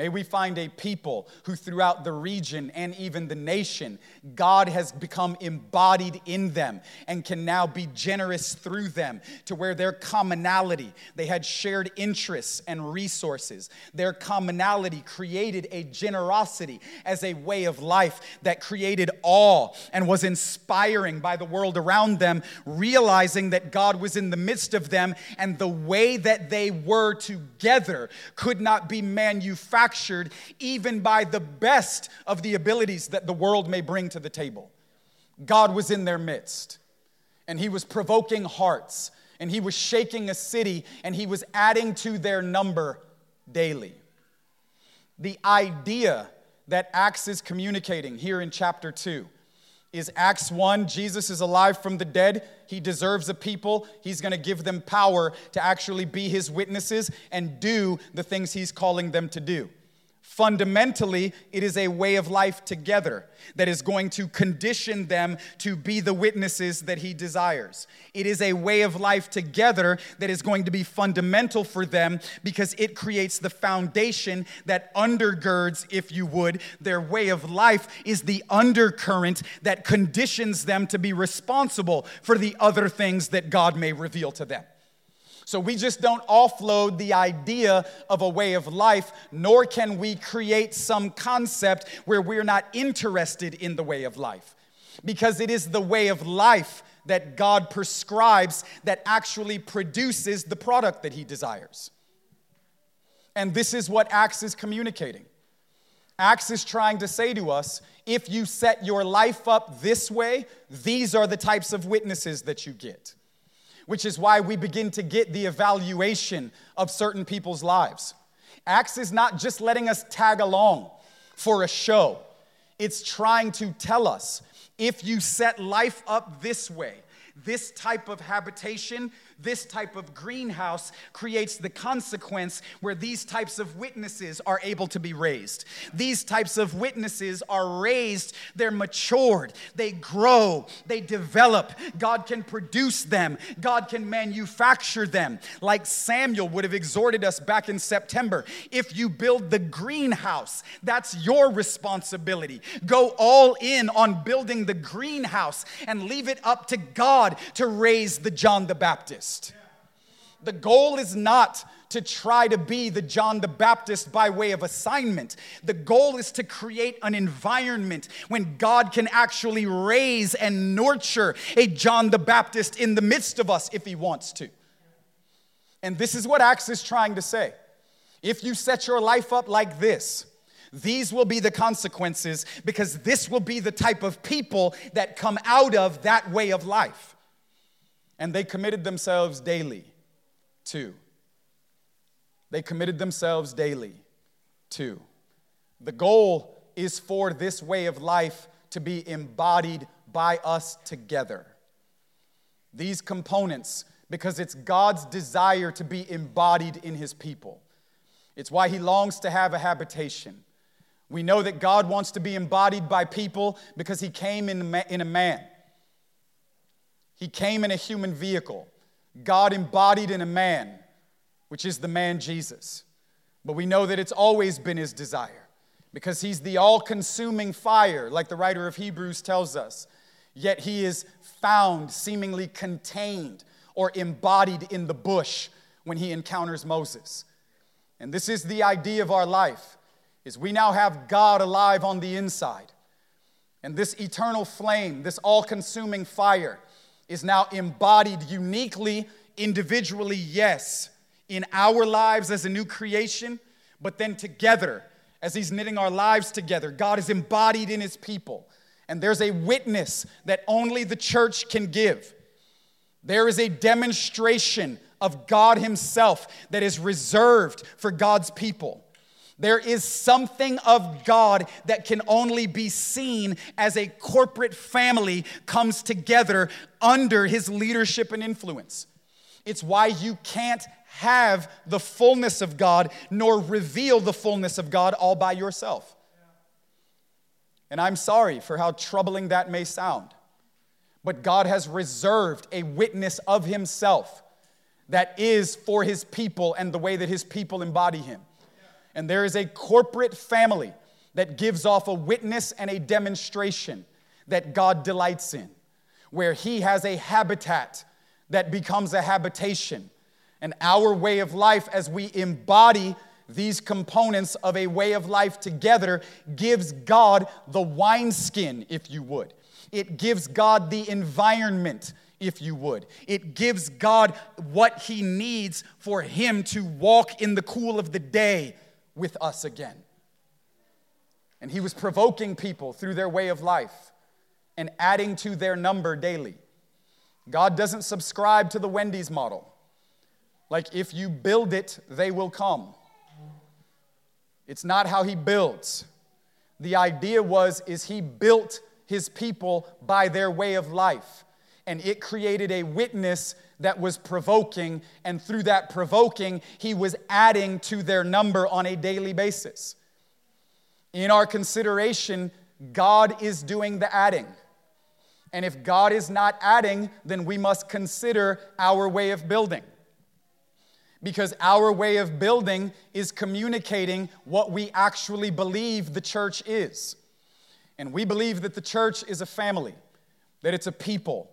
May we find a people who, throughout the region and even the nation, God has become embodied in them and can now be generous through them to where their commonality, they had shared interests and resources. Their commonality created a generosity as a way of life that created awe and was inspiring by the world around them, realizing that God was in the midst of them and the way that they were together could not be manufactured even by the best of the abilities that the world may bring to the table. God was in their midst, and He was provoking hearts, and He was shaking a city, and He was adding to their number daily. The idea that Acts is communicating here in chapter 2 is Acts 1 Jesus is alive from the dead. He deserves a people. He's going to give them power to actually be his witnesses and do the things he's calling them to do. Fundamentally, it is a way of life together that is going to condition them to be the witnesses that he desires. It is a way of life together that is going to be fundamental for them because it creates the foundation that undergirds, if you would, their way of life, is the undercurrent that conditions them to be responsible for the other things that God may reveal to them. So we just don't offload the idea of a way of life, nor can we create some concept where we're not interested in the way of life. Because it is the way of life that God prescribes that actually produces the product that He desires. And this is what Acts is communicating. Acts is trying to say to us if you set your life up this way, these are the types of witnesses that you get which is why we begin to get the evaluation of certain people's lives. Acts is not just letting us tag along for a show, it's trying to tell us if you set life up this way, this type of habitation, this type of greenhouse creates the consequence where these types of witnesses are able to be raised. These types of witnesses are raised, they're matured, they grow, they develop. God can produce them, God can manufacture them. Like Samuel would have exhorted us back in September if you build the greenhouse, that's your responsibility. Go all in on building the greenhouse and leave it up to God to raise the John the Baptist. The goal is not to try to be the John the Baptist by way of assignment. The goal is to create an environment when God can actually raise and nurture a John the Baptist in the midst of us if he wants to. And this is what Acts is trying to say. If you set your life up like this, these will be the consequences because this will be the type of people that come out of that way of life. And they committed themselves daily to. They committed themselves daily to. The goal is for this way of life to be embodied by us together. These components, because it's God's desire to be embodied in His people. It's why He longs to have a habitation. We know that God wants to be embodied by people because He came in a man. He came in a human vehicle, God embodied in a man, which is the man Jesus. But we know that it's always been his desire because he's the all consuming fire, like the writer of Hebrews tells us. Yet he is found seemingly contained or embodied in the bush when he encounters Moses. And this is the idea of our life is we now have God alive on the inside. And this eternal flame, this all-consuming fire is now embodied uniquely, individually, yes, in our lives as a new creation, but then together as He's knitting our lives together. God is embodied in His people. And there's a witness that only the church can give. There is a demonstration of God Himself that is reserved for God's people. There is something of God that can only be seen as a corporate family comes together under his leadership and influence. It's why you can't have the fullness of God nor reveal the fullness of God all by yourself. And I'm sorry for how troubling that may sound, but God has reserved a witness of himself that is for his people and the way that his people embody him. And there is a corporate family that gives off a witness and a demonstration that God delights in, where He has a habitat that becomes a habitation. And our way of life, as we embody these components of a way of life together, gives God the wineskin, if you would. It gives God the environment, if you would. It gives God what He needs for Him to walk in the cool of the day with us again. And he was provoking people through their way of life and adding to their number daily. God doesn't subscribe to the Wendy's model. Like, if you build it, they will come. It's not how he builds. The idea was is he built his people by their way of life and it created a witness that was provoking, and through that provoking, he was adding to their number on a daily basis. In our consideration, God is doing the adding. And if God is not adding, then we must consider our way of building. Because our way of building is communicating what we actually believe the church is. And we believe that the church is a family, that it's a people,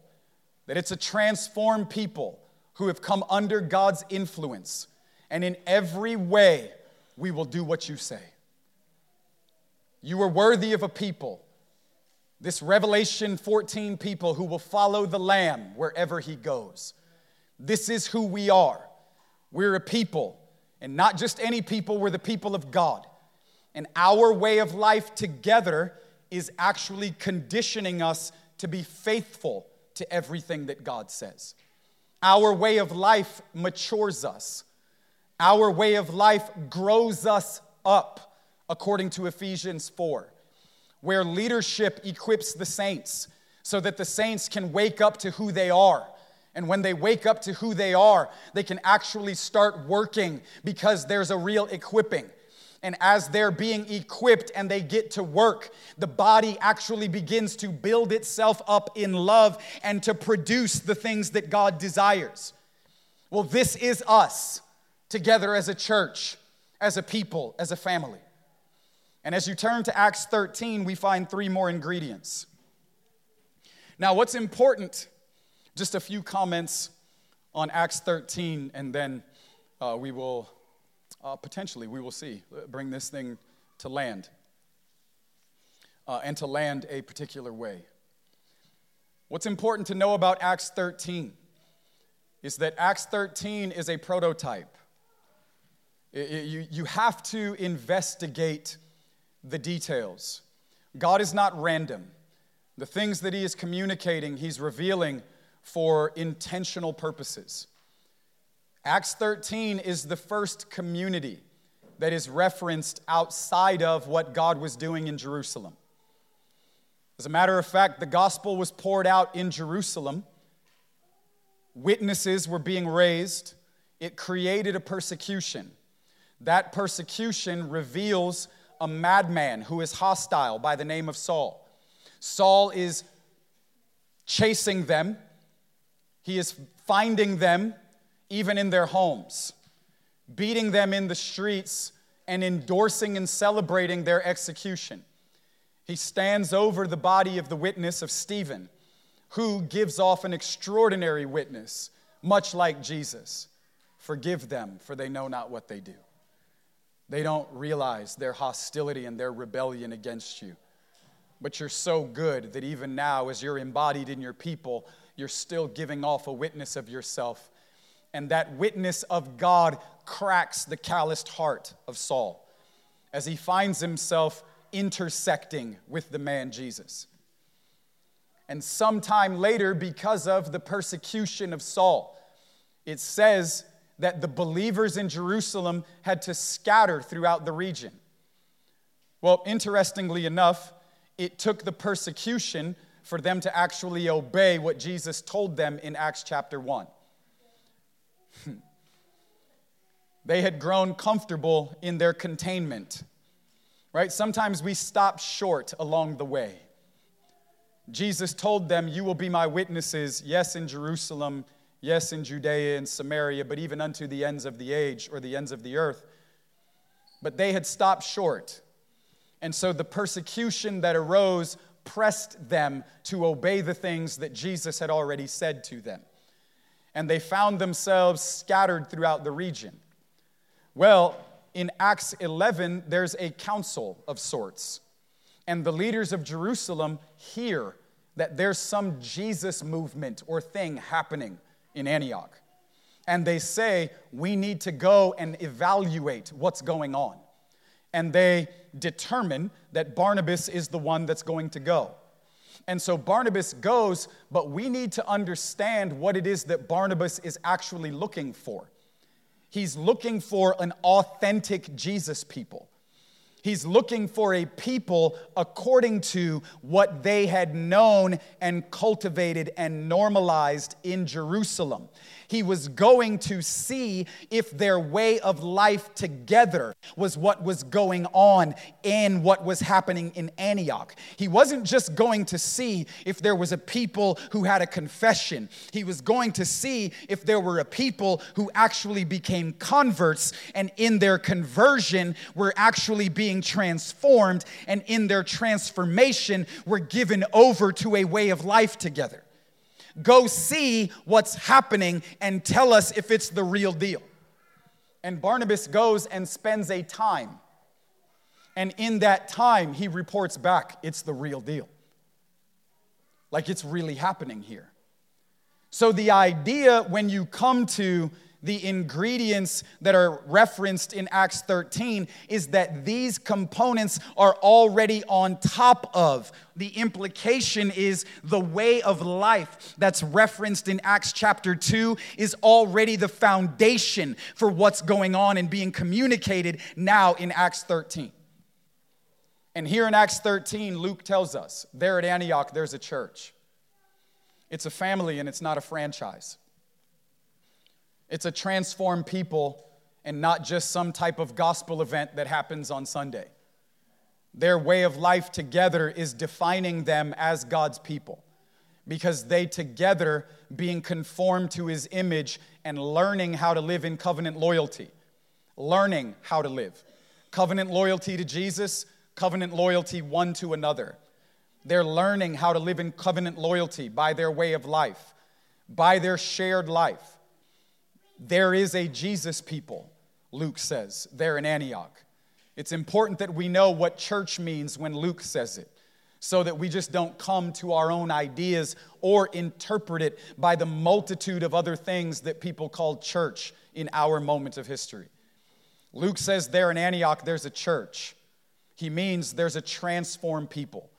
that it's a transformed people who have come under God's influence. And in every way, we will do what you say. You are worthy of a people this Revelation 14 people who will follow the Lamb wherever he goes. This is who we are. We're a people, and not just any people, we're the people of God. And our way of life together is actually conditioning us to be faithful to everything that God says. Our way of life matures us. Our way of life grows us up, according to Ephesians 4 where leadership equips the saints so that the saints can wake up to who they are. And when they wake up to who they are, they can actually start working because there's a real equipping. And as they're being equipped and they get to work, the body actually begins to build itself up in love and to produce the things that God desires. Well, this is us together as a church, as a people, as a family. And as you turn to Acts 13, we find three more ingredients. Now, what's important, just a few comments on Acts 13, and then uh, we will uh, potentially, we will see, uh, bring this thing to land uh, and to land a particular way. What's important to know about Acts 13 is that Acts 13 is a prototype. It, it, you, you have to investigate the details. God is not random. The things that He is communicating, He's revealing for intentional purposes. Acts 13 is the first community that is referenced outside of what God was doing in Jerusalem. As a matter of fact, the gospel was poured out in Jerusalem. Witnesses were being raised. It created a persecution. That persecution reveals a madman who is hostile by the name of Saul. Saul is chasing them, he is finding them even in their homes, beating them in the streets, and endorsing and celebrating their execution. He stands over the body of the witness of Stephen, who gives off an extraordinary witness, much like Jesus. Forgive them, for they know not what they do. They don't realize their hostility and their rebellion against you. But you're so good that even now, as you're embodied in your people, you're still giving off a witness of yourself. And that witness of God cracks the calloused heart of Saul as he finds himself intersecting with the man Jesus. And sometime later, because of the persecution of Saul, it says that the believers in Jerusalem had to scatter throughout the region. Well, interestingly enough, it took the persecution for them to actually obey what Jesus told them in Acts chapter 1. They had grown comfortable in their containment, right? Sometimes we stop short along the way. Jesus told them, You will be my witnesses, yes, in Jerusalem, yes, in Judea and Samaria, but even unto the ends of the age or the ends of the earth. But they had stopped short. And so the persecution that arose pressed them to obey the things that Jesus had already said to them. And they found themselves scattered throughout the region. Well, in Acts 11, there's a council of sorts. And the leaders of Jerusalem hear that there's some Jesus movement or thing happening in Antioch. And they say, we need to go and evaluate what's going on. And they determine that Barnabas is the one that's going to go. And so Barnabas goes, but we need to understand what it is that Barnabas is actually looking for. He's looking for an authentic Jesus people. He's looking for a people according to what they had known and cultivated and normalized in Jerusalem. He was going to see if their way of life together was what was going on in what was happening in Antioch. He wasn't just going to see if there was a people who had a confession, he was going to see if there were a people who actually became converts and in their conversion were actually being transformed and in their transformation were given over to a way of life together. Go see what's happening and tell us if it's the real deal. And Barnabas goes and spends a time. And in that time, he reports back it's the real deal. Like it's really happening here. So, the idea when you come to the ingredients that are referenced in Acts 13 is that these components are already on top of. The implication is the way of life that's referenced in Acts chapter 2 is already the foundation for what's going on and being communicated now in Acts 13. And here in Acts 13, Luke tells us there at Antioch, there's a church. It's a family and it's not a franchise. It's a transformed people and not just some type of gospel event that happens on Sunday. Their way of life together is defining them as God's people because they together being conformed to his image and learning how to live in covenant loyalty. Learning how to live. Covenant loyalty to Jesus, covenant loyalty one to another. They're learning how to live in covenant loyalty by their way of life, by their shared life. There is a Jesus people, Luke says, there in Antioch. It's important that we know what church means when Luke says it, so that we just don't come to our own ideas or interpret it by the multitude of other things that people call church in our moment of history. Luke says there in Antioch, there's a church. He means there's a transformed people,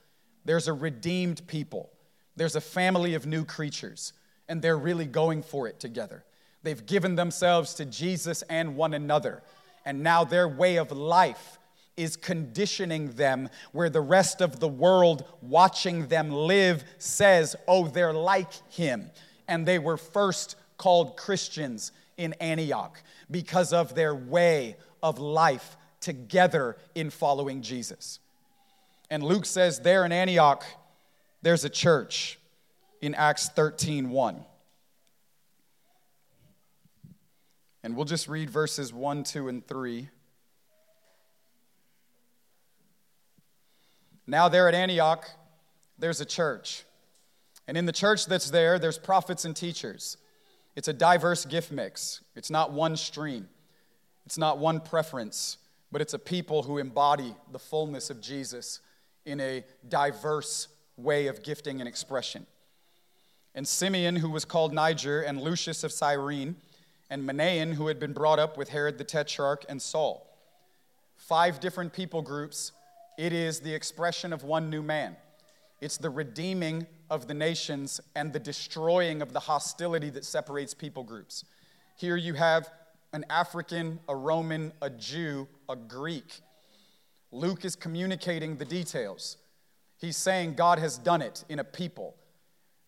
there's a redeemed people, there's a family of new creatures, and they're really going for it together. They've given themselves to Jesus and one another. And now their way of life is conditioning them where the rest of the world watching them live says, oh, they're like him. And they were first called Christians in Antioch because of their way of life together in following Jesus. And Luke says there in Antioch, there's a church in Acts 13 1. And we'll just read verses 1, 2, and 3. Now, there at Antioch, there's a church. And in the church that's there, there's prophets and teachers. It's a diverse gift mix. It's not one stream, it's not one preference, but it's a people who embody the fullness of Jesus in a diverse way of gifting and expression. And Simeon, who was called Niger, and Lucius of Cyrene, and Manaen, who had been brought up with Herod the Tetrarch and Saul. Five different people groups. It is the expression of one new man. It's the redeeming of the nations and the destroying of the hostility that separates people groups. Here you have an African, a Roman, a Jew, a Greek. Luke is communicating the details. He's saying God has done it in a people,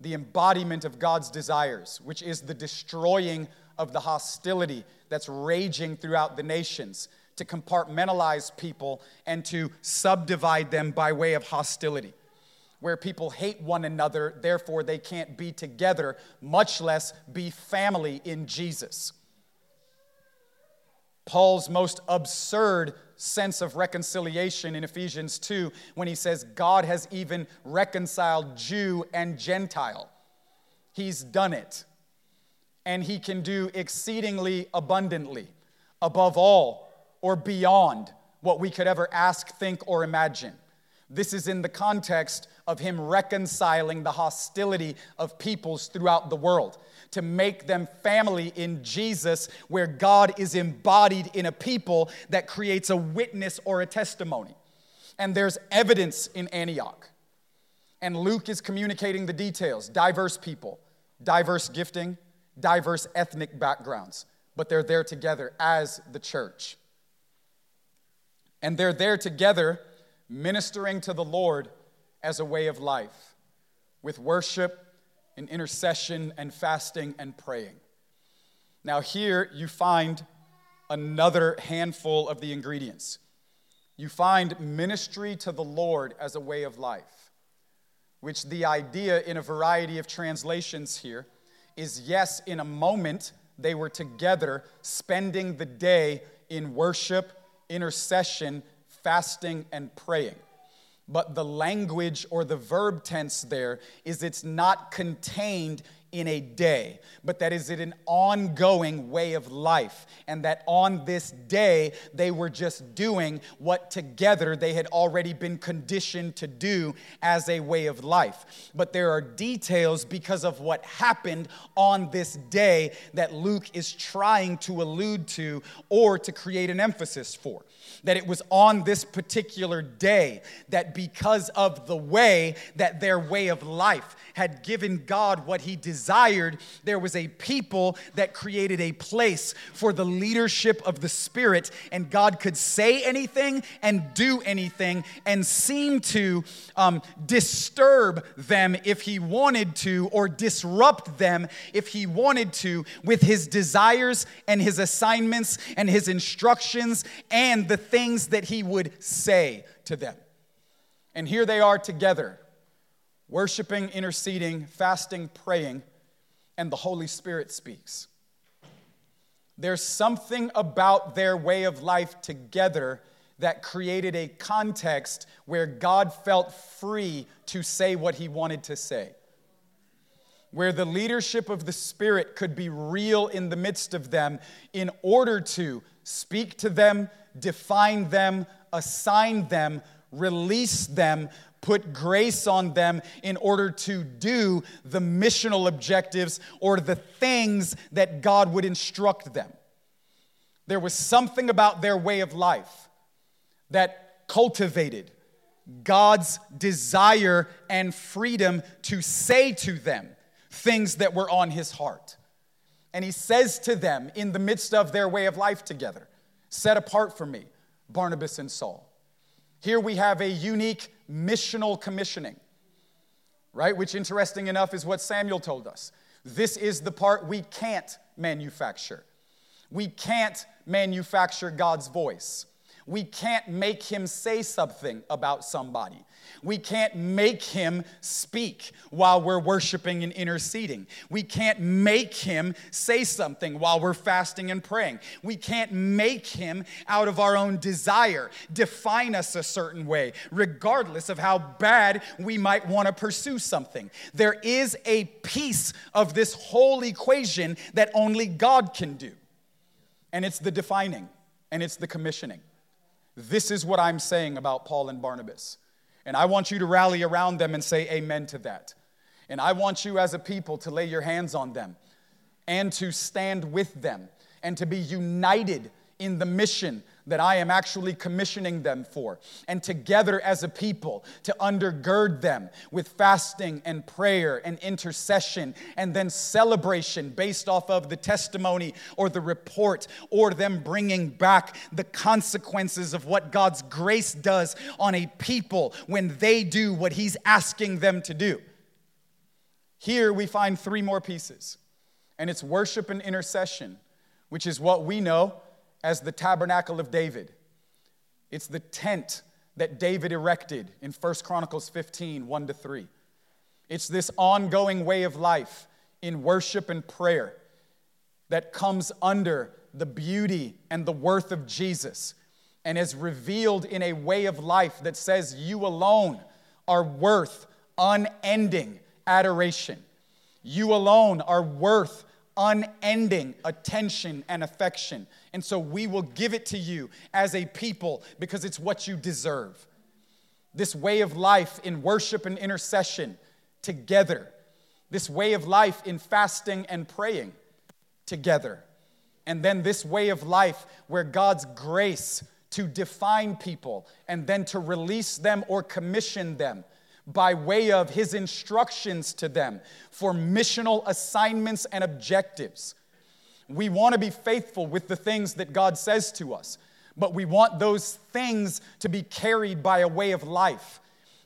the embodiment of God's desires, which is the destroying of the hostility that's raging throughout the nations, to compartmentalize people and to subdivide them by way of hostility. Where people hate one another, therefore they can't be together, much less be family in Jesus. Paul's most absurd sense of reconciliation in Ephesians 2 when he says, God has even reconciled Jew and Gentile. He's done it and he can do exceedingly abundantly, above all or beyond what we could ever ask, think, or imagine. This is in the context of him reconciling the hostility of peoples throughout the world to make them family in Jesus, where God is embodied in a people that creates a witness or a testimony. And there's evidence in Antioch. And Luke is communicating the details diverse people, diverse gifting, diverse ethnic backgrounds, but they're there together as the church. And they're there together ministering to the Lord as a way of life with worship and intercession and fasting and praying. Now, here you find another handful of the ingredients. You find ministry to the Lord as a way of life, which the idea in a variety of translations here is yes, in a moment, they were together spending the day in worship, intercession, fasting, and praying. But the language or the verb tense there is it's not contained in a day, but that is an ongoing way of life. And that on this day, they were just doing what together they had already been conditioned to do as a way of life. But there are details because of what happened on this day that Luke is trying to allude to or to create an emphasis for that it was on this particular day that because of the way that their way of life had given God what he desired, there was a people that created a place for the leadership of the Spirit, and God could say anything and do anything and seem to um, disturb them if he wanted to, or disrupt them if he wanted to, with his desires and his assignments and his instructions and the things that he would say to them. And here they are together, worshiping, interceding, fasting, praying, and the Holy Spirit speaks. There's something about their way of life together that created a context where God felt free to say what he wanted to say. Where the leadership of the Spirit could be real in the midst of them in order to speak to them, define them, assign them, release them, put grace on them in order to do the missional objectives or the things that God would instruct them. There was something about their way of life that cultivated God's desire and freedom to say to them things that were on his heart. And he says to them in the midst of their way of life together, set apart for me, Barnabas and Saul. Here we have a unique missional commissioning, right? Which, interesting enough, is what Samuel told us. This is the part we can't manufacture. We can't manufacture God's voice. We can't make him say something about somebody. We can't make him speak while we're worshiping and interceding. We can't make him say something while we're fasting and praying. We can't make him, out of our own desire, define us a certain way, regardless of how bad we might want to pursue something. There is a piece of this whole equation that only God can do, and it's the defining and it's the commissioning. This is what I'm saying about Paul and Barnabas. And I want you to rally around them and say amen to that. And I want you as a people to lay your hands on them and to stand with them and to be united in the mission that I am actually commissioning them for, and together as a people to undergird them with fasting and prayer and intercession, and then celebration based off of the testimony or the report, or them bringing back the consequences of what God's grace does on a people when they do what He's asking them to do. Here we find three more pieces, and it's worship and intercession, which is what we know as the tabernacle of David. It's the tent that David erected in 1 Chronicles 15 1 to 3. It's this ongoing way of life in worship and prayer that comes under the beauty and the worth of Jesus and is revealed in a way of life that says you alone are worth unending adoration. You alone are worth unending attention and affection. And so we will give it to you as a people because it's what you deserve. This way of life in worship and intercession together, this way of life in fasting and praying together, and then this way of life where God's grace to define people and then to release them or commission them by way of his instructions to them for missional assignments and objectives. We want to be faithful with the things that God says to us, but we want those things to be carried by a way of life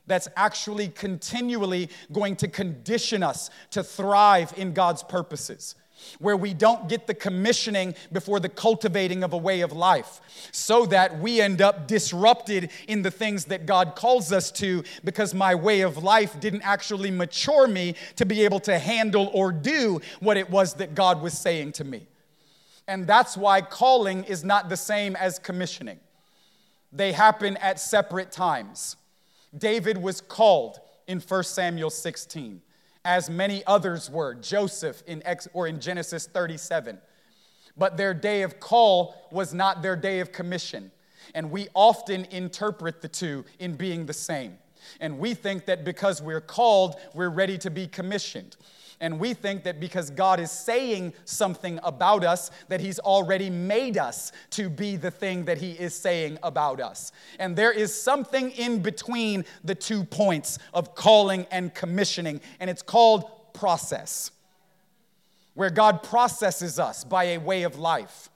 that's actually continually going to condition us to thrive in God's purposes. Where we don't get the commissioning before the cultivating of a way of life, so that we end up disrupted in the things that God calls us to because my way of life didn't actually mature me to be able to handle or do what it was that God was saying to me. And that's why calling is not the same as commissioning, they happen at separate times. David was called in 1 Samuel 16 as many others were, Joseph in Ex, or in Genesis 37. But their day of call was not their day of commission. And we often interpret the two in being the same. And we think that because we're called, we're ready to be commissioned. And we think that because God is saying something about us, that He's already made us to be the thing that He is saying about us. And there is something in between the two points of calling and commissioning, and it's called process, where God processes us by a way of life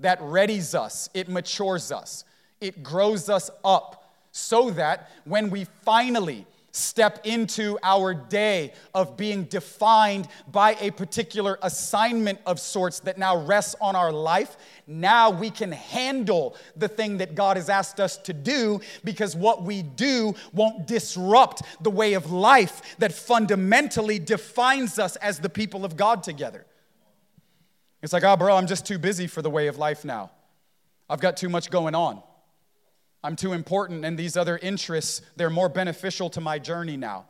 that readies us, it matures us, it grows us up, so that when we finally step into our day of being defined by a particular assignment of sorts that now rests on our life, now we can handle the thing that God has asked us to do because what we do won't disrupt the way of life that fundamentally defines us as the people of God together. It's like, oh, bro, I'm just too busy for the way of life now. I've got too much going on. I'm too important, and these other interests, they're more beneficial to my journey now.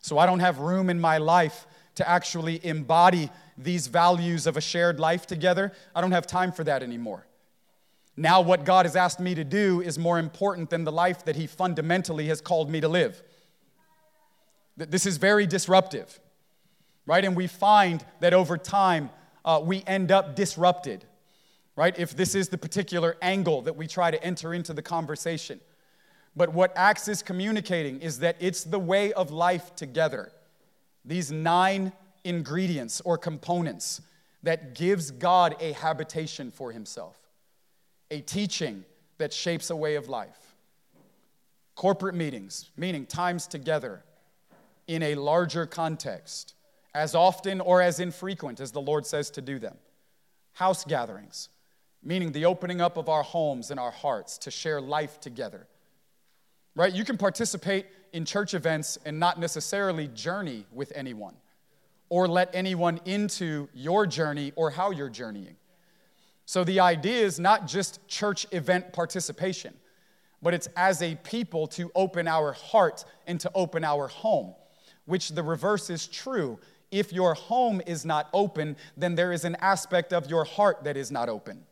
So I don't have room in my life to actually embody these values of a shared life together. I don't have time for that anymore. Now, what God has asked me to do is more important than the life that He fundamentally has called me to live. This is very disruptive, right? And we find that over time, uh, we end up disrupted right? If this is the particular angle that we try to enter into the conversation. But what Acts is communicating is that it's the way of life together. These nine ingredients or components that gives God a habitation for himself, a teaching that shapes a way of life. Corporate meetings, meaning times together in a larger context, as often or as infrequent as the Lord says to do them. House gatherings, meaning the opening up of our homes and our hearts to share life together. Right? You can participate in church events and not necessarily journey with anyone or let anyone into your journey or how you're journeying. So the idea is not just church event participation, but it's as a people to open our heart and to open our home, which the reverse is true. If your home is not open, then there is an aspect of your heart that is not open.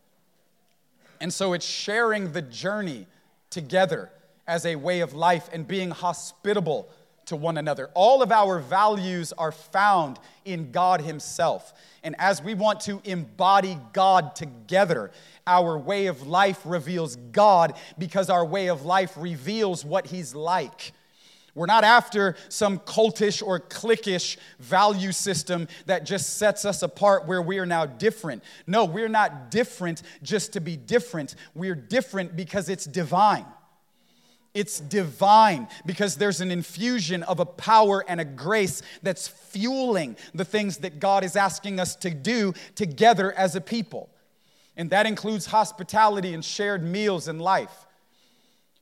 And so it's sharing the journey together as a way of life and being hospitable to one another. All of our values are found in God Himself. And as we want to embody God together, our way of life reveals God because our way of life reveals what He's like. We're not after some cultish or cliquish value system that just sets us apart where we are now different. No, we're not different just to be different. We're different because it's divine. It's divine because there's an infusion of a power and a grace that's fueling the things that God is asking us to do together as a people. And that includes hospitality and shared meals in life.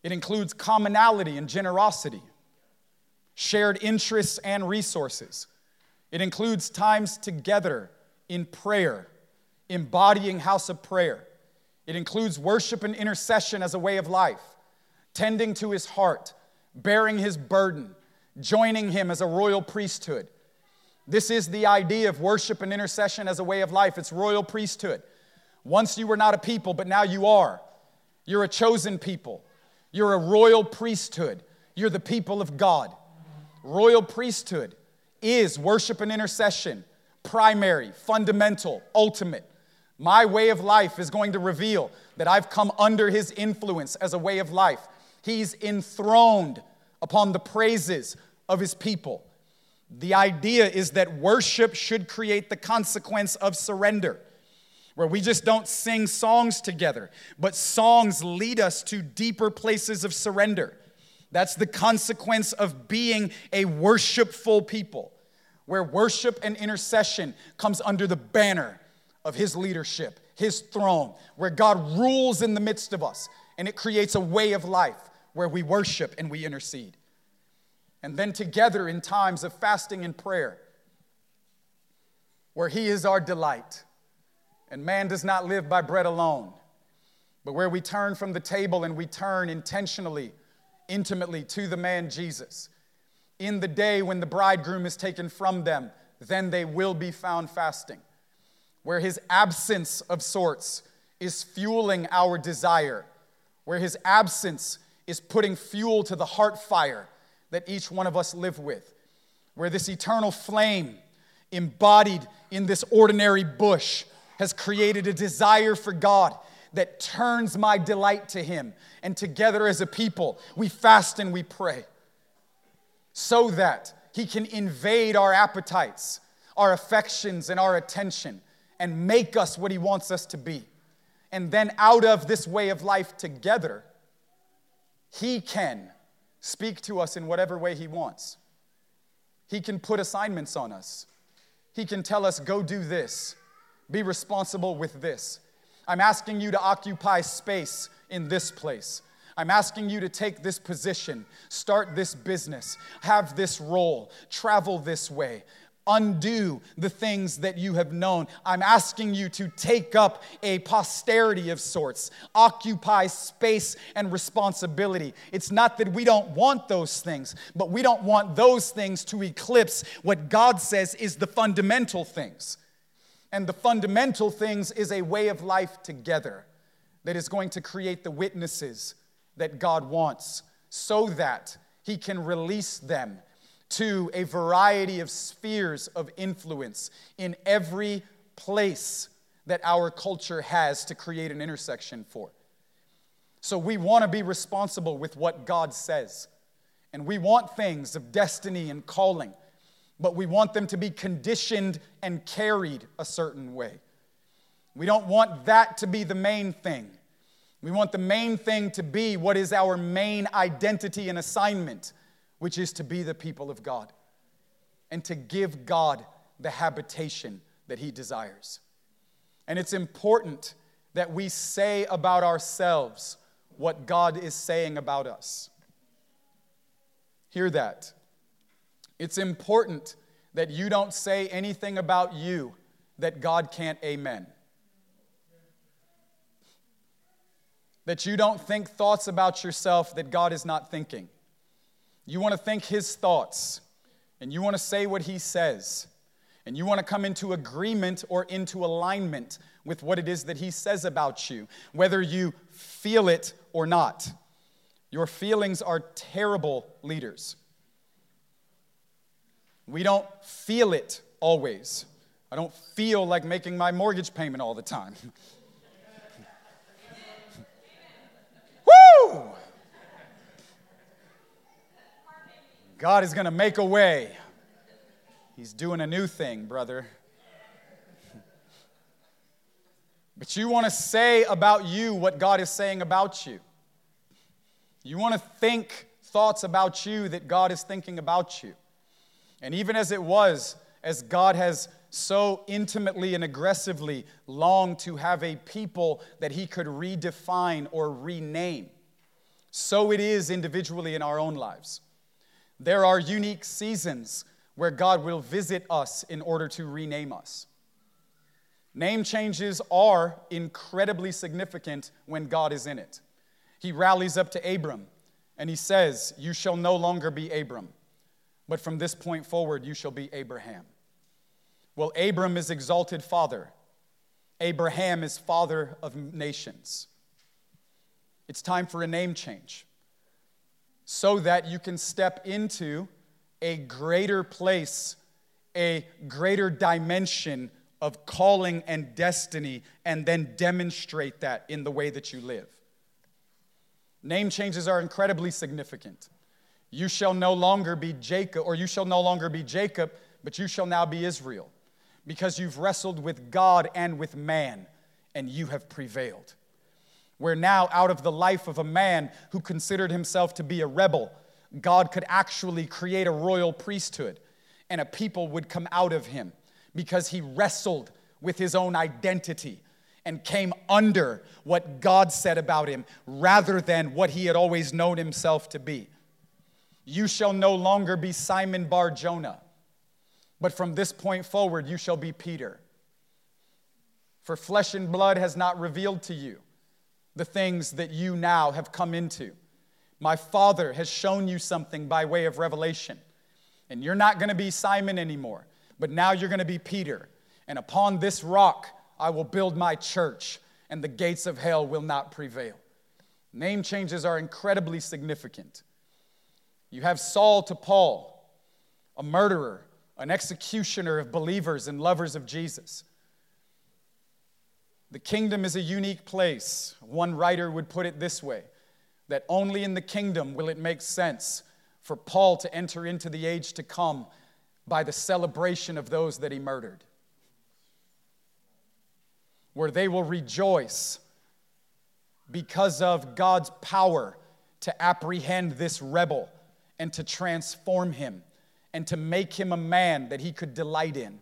It includes commonality and generosity shared interests and resources. It includes times together in prayer, embodying house of prayer. It includes worship and intercession as a way of life, tending to his heart, bearing his burden, joining him as a royal priesthood. This is the idea of worship and intercession as a way of life. It's royal priesthood. Once you were not a people, but now you are. You're a chosen people. You're a royal priesthood. You're the people of God royal priesthood is worship and intercession, primary, fundamental, ultimate. My way of life is going to reveal that I've come under his influence as a way of life. He's enthroned upon the praises of his people. The idea is that worship should create the consequence of surrender, where we just don't sing songs together, but songs lead us to deeper places of surrender. That's the consequence of being a worshipful people. where worship and intercession comes under the banner of his leadership, his throne, where God rules in the midst of us, and it creates a way of life where we worship and we intercede. And then together in times of fasting and prayer, where he is our delight. And man does not live by bread alone, but where we turn from the table and we turn intentionally, intimately to the man Jesus in the day when the bridegroom is taken from them, then they will be found fasting. Where his absence of sorts is fueling our desire, where his absence is putting fuel to the heart fire that each one of us live with, where this eternal flame embodied in this ordinary bush has created a desire for God that turns my delight to him. And together as a people, we fast and we pray so that He can invade our appetites, our affections, and our attention and make us what He wants us to be. And then out of this way of life together, He can speak to us in whatever way He wants. He can put assignments on us. He can tell us, go do this, be responsible with this. I'm asking you to occupy space in this place. I'm asking you to take this position, start this business, have this role, travel this way, undo the things that you have known. I'm asking you to take up a posterity of sorts, occupy space and responsibility. It's not that we don't want those things, but we don't want those things to eclipse what God says is the fundamental things. And the fundamental things is a way of life together that is going to create the witnesses that God wants so that He can release them to a variety of spheres of influence in every place that our culture has to create an intersection for. So we want to be responsible with what God says. And we want things of destiny and calling, but we want them to be conditioned and carried a certain way. We don't want that to be the main thing. We want the main thing to be what is our main identity and assignment, which is to be the people of God and to give God the habitation that He desires. And it's important that we say about ourselves what God is saying about us. Hear that. It's important that you don't say anything about you that God can't amen. that you don't think thoughts about yourself that God is not thinking. You want to think His thoughts, and you want to say what He says, and you want to come into agreement or into alignment with what it is that He says about you, whether you feel it or not. Your feelings are terrible leaders. We don't feel it always. I don't feel like making my mortgage payment all the time. Woo! God is going to make a way. He's doing a new thing, brother. But you want to say about you what God is saying about you. You want to think thoughts about you that God is thinking about you. And even as it was, as God has so intimately and aggressively longed to have a people that He could redefine or rename, so it is individually in our own lives. There are unique seasons where God will visit us in order to rename us. Name changes are incredibly significant when God is in it. He rallies up to Abram and he says, You shall no longer be Abram, but from this point forward, you shall be Abraham. Well, Abram is exalted father, Abraham is father of nations. It's time for a name change so that you can step into a greater place, a greater dimension of calling and destiny, and then demonstrate that in the way that you live. Name changes are incredibly significant. You shall no longer be Jacob, or you shall no longer be Jacob, but you shall now be Israel, because you've wrestled with God and with man, and you have prevailed where now, out of the life of a man who considered himself to be a rebel, God could actually create a royal priesthood and a people would come out of him because he wrestled with his own identity and came under what God said about him rather than what he had always known himself to be. You shall no longer be Simon Bar Jonah, but from this point forward, you shall be Peter. For flesh and blood has not revealed to you the things that you now have come into. My Father has shown you something by way of revelation. And you're not going to be Simon anymore, but now you're going to be Peter. And upon this rock I will build my church, and the gates of hell will not prevail. Name changes are incredibly significant. You have Saul to Paul, a murderer, an executioner of believers and lovers of Jesus. The kingdom is a unique place. One writer would put it this way that only in the kingdom will it make sense for Paul to enter into the age to come by the celebration of those that he murdered, where they will rejoice because of God's power to apprehend this rebel and to transform him and to make him a man that he could delight in.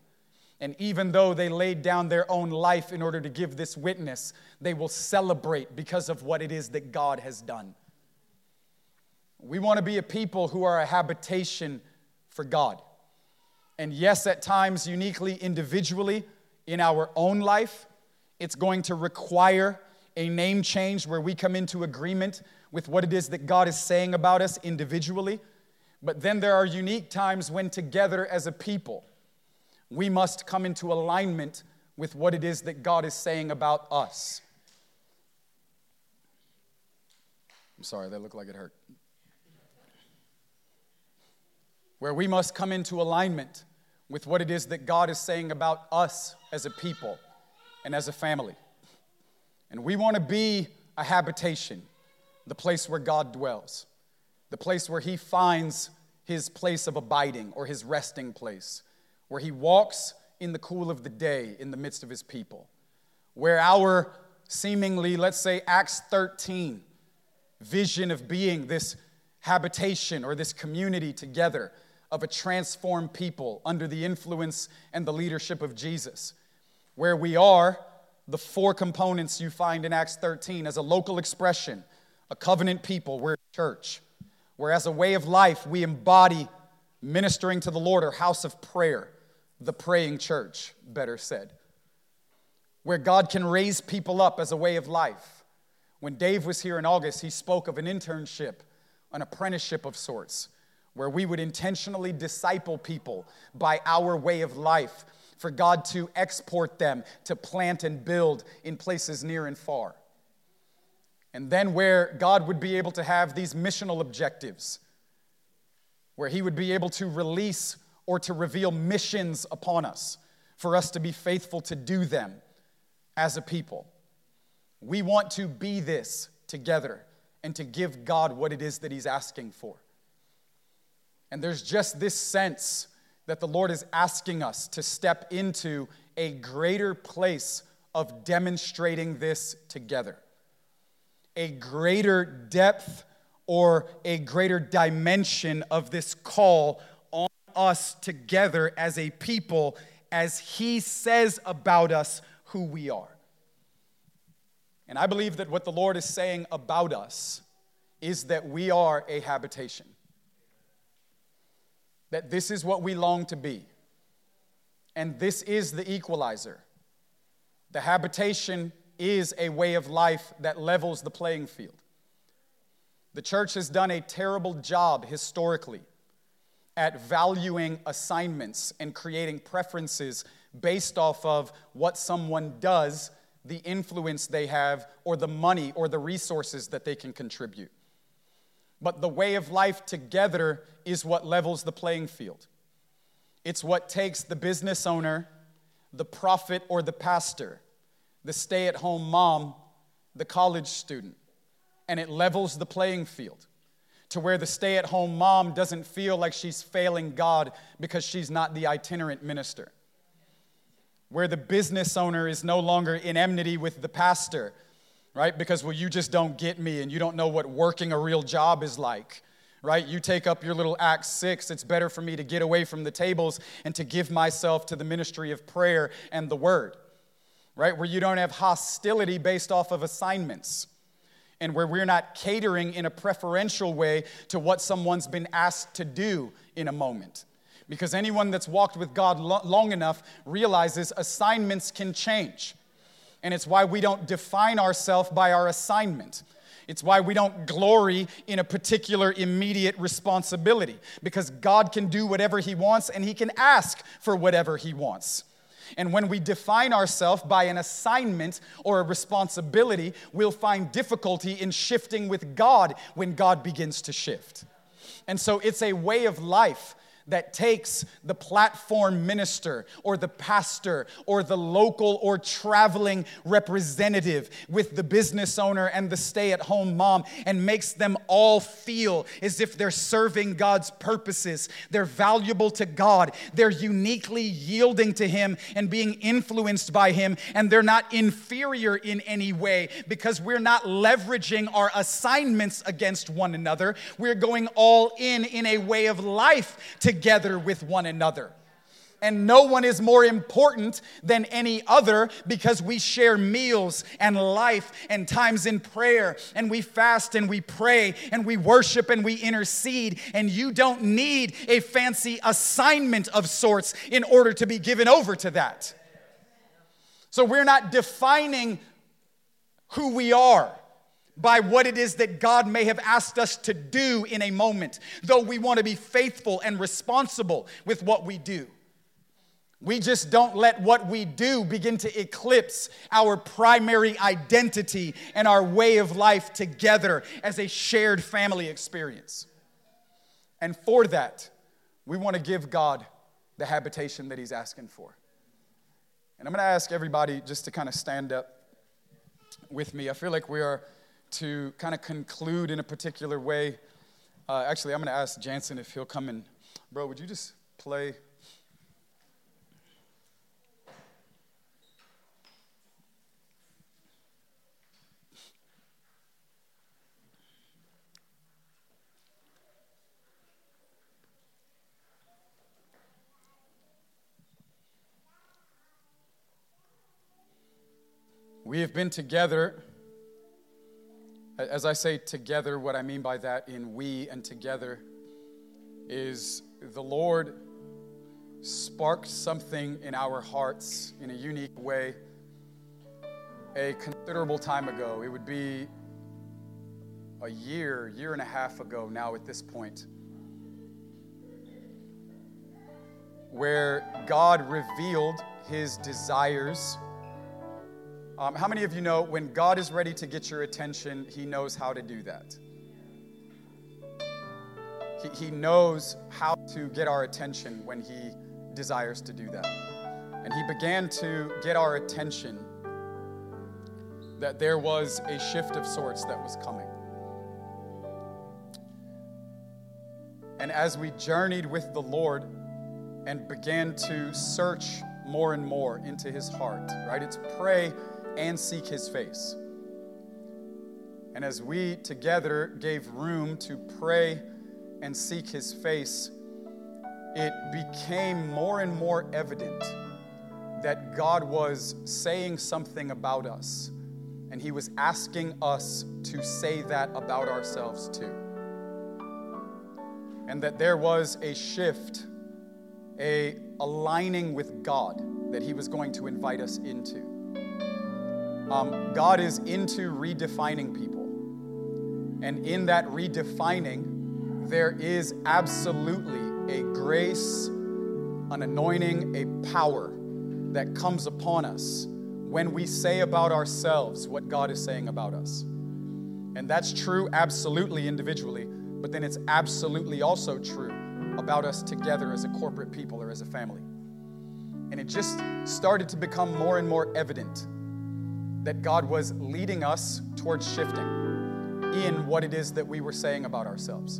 And even though they laid down their own life in order to give this witness, they will celebrate because of what it is that God has done. We want to be a people who are a habitation for God. And yes, at times, uniquely, individually, in our own life, it's going to require a name change where we come into agreement with what it is that God is saying about us individually. But then there are unique times when, together as a people, we must come into alignment with what it is that God is saying about us. I'm sorry, that looked like it hurt where we must come into alignment with what it is that God is saying about us as a people and as a family. And we want to be a habitation, the place where God dwells, the place where He finds His place of abiding or His resting place, where He walks in the cool of the day in the midst of His people, where our seemingly, let's say, Acts 13 vision of being this habitation or this community together of a transformed people under the influence and the leadership of Jesus. Where we are, the four components you find in Acts 13 as a local expression, a covenant people, we're a church. Where as a way of life, we embody ministering to the Lord or house of prayer, the praying church, better said. Where God can raise people up as a way of life. When Dave was here in August, he spoke of an internship, an apprenticeship of sorts where we would intentionally disciple people by our way of life for God to export them to plant and build in places near and far. And then where God would be able to have these missional objectives, where He would be able to release or to reveal missions upon us for us to be faithful to do them as a people. We want to be this together and to give God what it is that He's asking for. And there's just this sense that the Lord is asking us to step into a greater place of demonstrating this together. A greater depth or a greater dimension of this call on us together as a people as He says about us who we are. And I believe that what the Lord is saying about us is that we are a habitation that this is what we long to be. And this is the equalizer. The habitation is a way of life that levels the playing field. The church has done a terrible job historically at valuing assignments and creating preferences based off of what someone does, the influence they have, or the money or the resources that they can contribute but the way of life together is what levels the playing field. It's what takes the business owner, the prophet or the pastor, the stay at home mom, the college student, and it levels the playing field to where the stay at home mom doesn't feel like she's failing God because she's not the itinerant minister. Where the business owner is no longer in enmity with the pastor right? Because, well, you just don't get me and you don't know what working a real job is like. right? You take up your little Acts 6. It's better for me to get away from the tables and to give myself to the ministry of prayer and the word, right? Where you don't have hostility based off of assignments and where we're not catering in a preferential way to what someone's been asked to do in a moment. Because anyone that's walked with God lo- long enough realizes assignments can change. And it's why we don't define ourselves by our assignment. It's why we don't glory in a particular immediate responsibility, because God can do whatever He wants and He can ask for whatever He wants. And when we define ourselves by an assignment or a responsibility, we'll find difficulty in shifting with God when God begins to shift. And so it's a way of life that takes the platform minister or the pastor or the local or traveling representative with the business owner and the stay at home mom and makes them all feel as if they're serving God's purposes. They're valuable to God. They're uniquely yielding to Him and being influenced by Him, and they're not inferior in any way because we're not leveraging our assignments against one another. We're going all in in a way of life to together with one another. And no one is more important than any other because we share meals and life and times in prayer, and we fast and we pray and we worship and we intercede. And you don't need a fancy assignment of sorts in order to be given over to that. So we're not defining who we are by what it is that God may have asked us to do in a moment, though we want to be faithful and responsible with what we do. We just don't let what we do begin to eclipse our primary identity and our way of life together as a shared family experience. And for that, we want to give God the habitation that He's asking for. And I'm going to ask everybody just to kind of stand up with me. I feel like we are to kind of conclude in a particular way. Uh, actually, I'm going to ask Jansen if he'll come in. Bro, would you just play? We have been together as I say together, what I mean by that in we and together is the Lord sparked something in our hearts in a unique way a considerable time ago. It would be a year, year and a half ago now at this point, where God revealed his desires um, how many of you know when God is ready to get your attention, He knows how to do that? He, he knows how to get our attention when He desires to do that. And He began to get our attention that there was a shift of sorts that was coming. And as we journeyed with the Lord and began to search more and more into His heart, right? It's pray and seek his face. And as we together gave room to pray and seek his face, it became more and more evident that God was saying something about us, and he was asking us to say that about ourselves too. And that there was a shift, a aligning with God that he was going to invite us into. Um, God is into redefining people. And in that redefining, there is absolutely a grace, an anointing, a power that comes upon us when we say about ourselves what God is saying about us. And that's true absolutely individually, but then it's absolutely also true about us together as a corporate people or as a family. And it just started to become more and more evident that God was leading us towards shifting in what it is that we were saying about ourselves.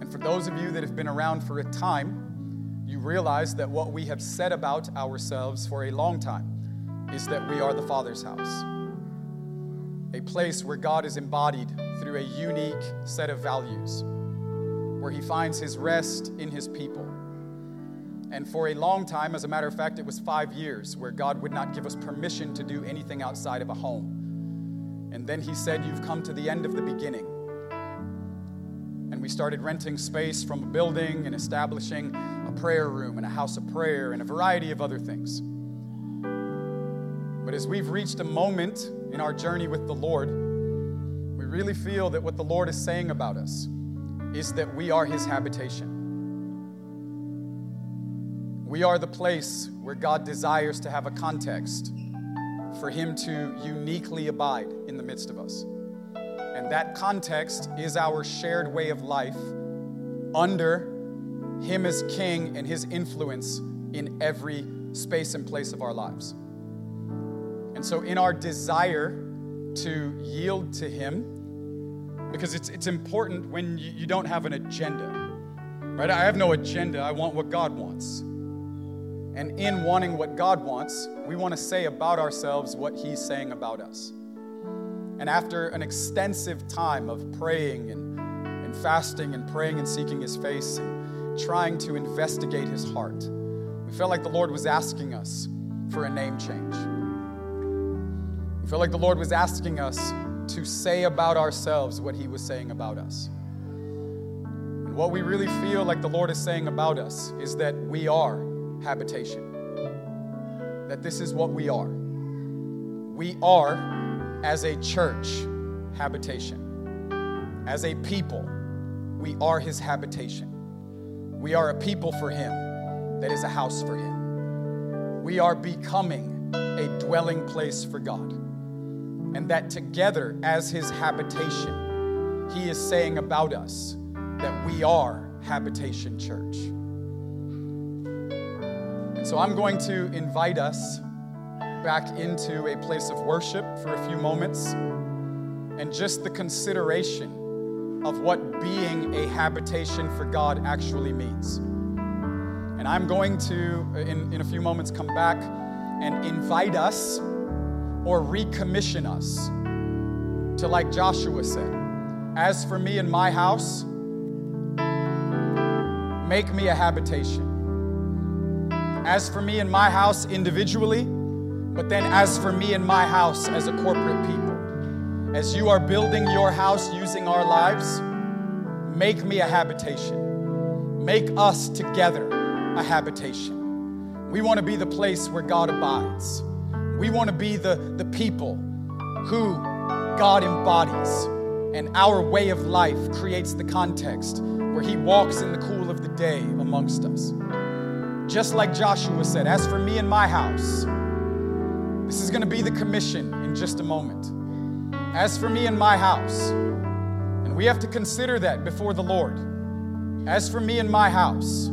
And for those of you that have been around for a time, you realize that what we have said about ourselves for a long time is that we are the Father's house, a place where God is embodied through a unique set of values where he finds his rest in his people. And for a long time, as a matter of fact, it was five years where God would not give us permission to do anything outside of a home. And then he said, You've come to the end of the beginning. And we started renting space from a building and establishing a prayer room and a house of prayer and a variety of other things. But as we've reached a moment in our journey with the Lord, we really feel that what the Lord is saying about us is that we are His habitation. We are the place where God desires to have a context for Him to uniquely abide in the midst of us. And that context is our shared way of life under Him as King and His influence in every space and place of our lives. And so, in our desire to yield to Him, because it's, it's important when you, you don't have an agenda, right? I have no agenda, I want what God wants. And in wanting what God wants, we want to say about ourselves what He's saying about us. And after an extensive time of praying and, and fasting and praying and seeking His face and trying to investigate His heart, we felt like the Lord was asking us for a name change. We felt like the Lord was asking us to say about ourselves what He was saying about us. And what we really feel like the Lord is saying about us is that we are habitation. That this is what we are. We are, as a church, habitation. As a people, we are his habitation. We are a people for him that is a house for him. We are becoming a dwelling place for God. And that together, as his habitation, he is saying about us that we are Habitation Church. So I'm going to invite us back into a place of worship for a few moments and just the consideration of what being a habitation for God actually means. And I'm going to, uh, in, in a few moments, come back and invite us or recommission us to, like Joshua said, as for me and my house, make me a habitation. As for me and my house individually, but then as for me and my house as a corporate people, as you are building your house using our lives, make me a habitation. Make us together a habitation. We want to be the place where God abides. We want to be the, the people who God embodies. And our way of life creates the context where He walks in the cool of the day amongst us. Just like Joshua said, as for me and my house, this is going to be the commission in just a moment. As for me and my house, and we have to consider that before the Lord. As for me and my house,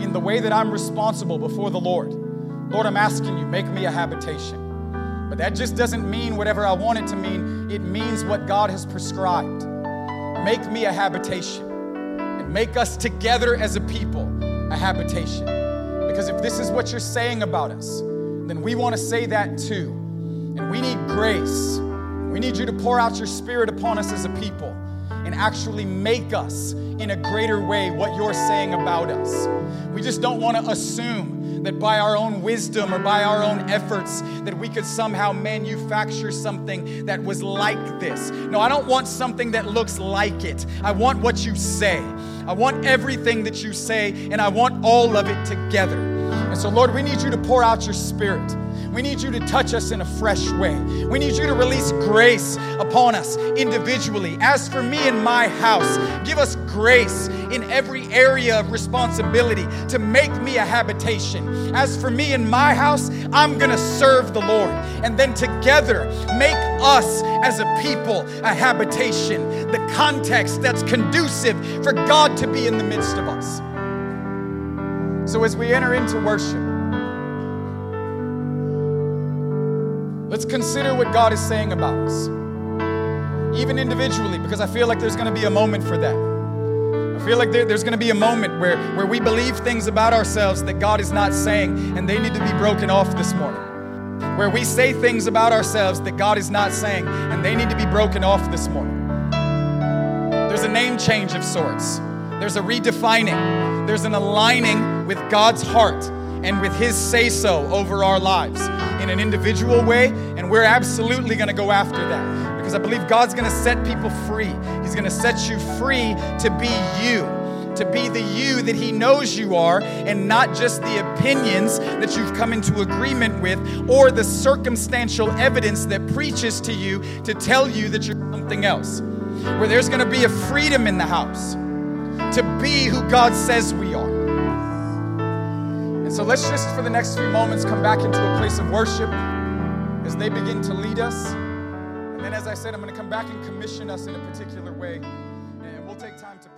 in the way that I'm responsible before the Lord, Lord, I'm asking you, make me a habitation. But that just doesn't mean whatever I want it to mean, it means what God has prescribed. Make me a habitation and make us together as a people a habitation. Because if this is what you're saying about us, then we want to say that too. And we need grace. We need you to pour out your spirit upon us as a people and actually make us in a greater way what you're saying about us. We just don't want to assume that by our own wisdom or by our own efforts that we could somehow manufacture something that was like this. No, I don't want something that looks like it. I want what you say. I want everything that you say, and I want all of it together. And so, Lord, we need you to pour out your spirit. We need you to touch us in a fresh way. We need you to release grace upon us individually. As for me and my house, give us grace in every area of responsibility to make me a habitation. As for me and my house, I'm going to serve the Lord. And then together, make us as a people a habitation, the context that's conducive for God to be in the midst of us. So as we enter into worship, Let's consider what God is saying about us, even individually, because I feel like there's going to be a moment for that. I feel like there, there's going to be a moment where, where we believe things about ourselves that God is not saying, and they need to be broken off this morning. Where we say things about ourselves that God is not saying, and they need to be broken off this morning. There's a name change of sorts. There's a redefining, there's an aligning with God's heart and with His say so over our lives in an individual way, and we're absolutely gonna go after that because I believe God's gonna set people free. He's gonna set you free to be you to be the you that He knows you are, and not just the opinions that you've come into agreement with or the circumstantial evidence that preaches to you to tell you that you're something else. Where there's gonna be a freedom in the house to be who God says we are. And so let's just, for the next few moments, come back into a place of worship as they begin to lead us. And then, as I said, I'm going to come back and commission us in a particular way. And we'll take time to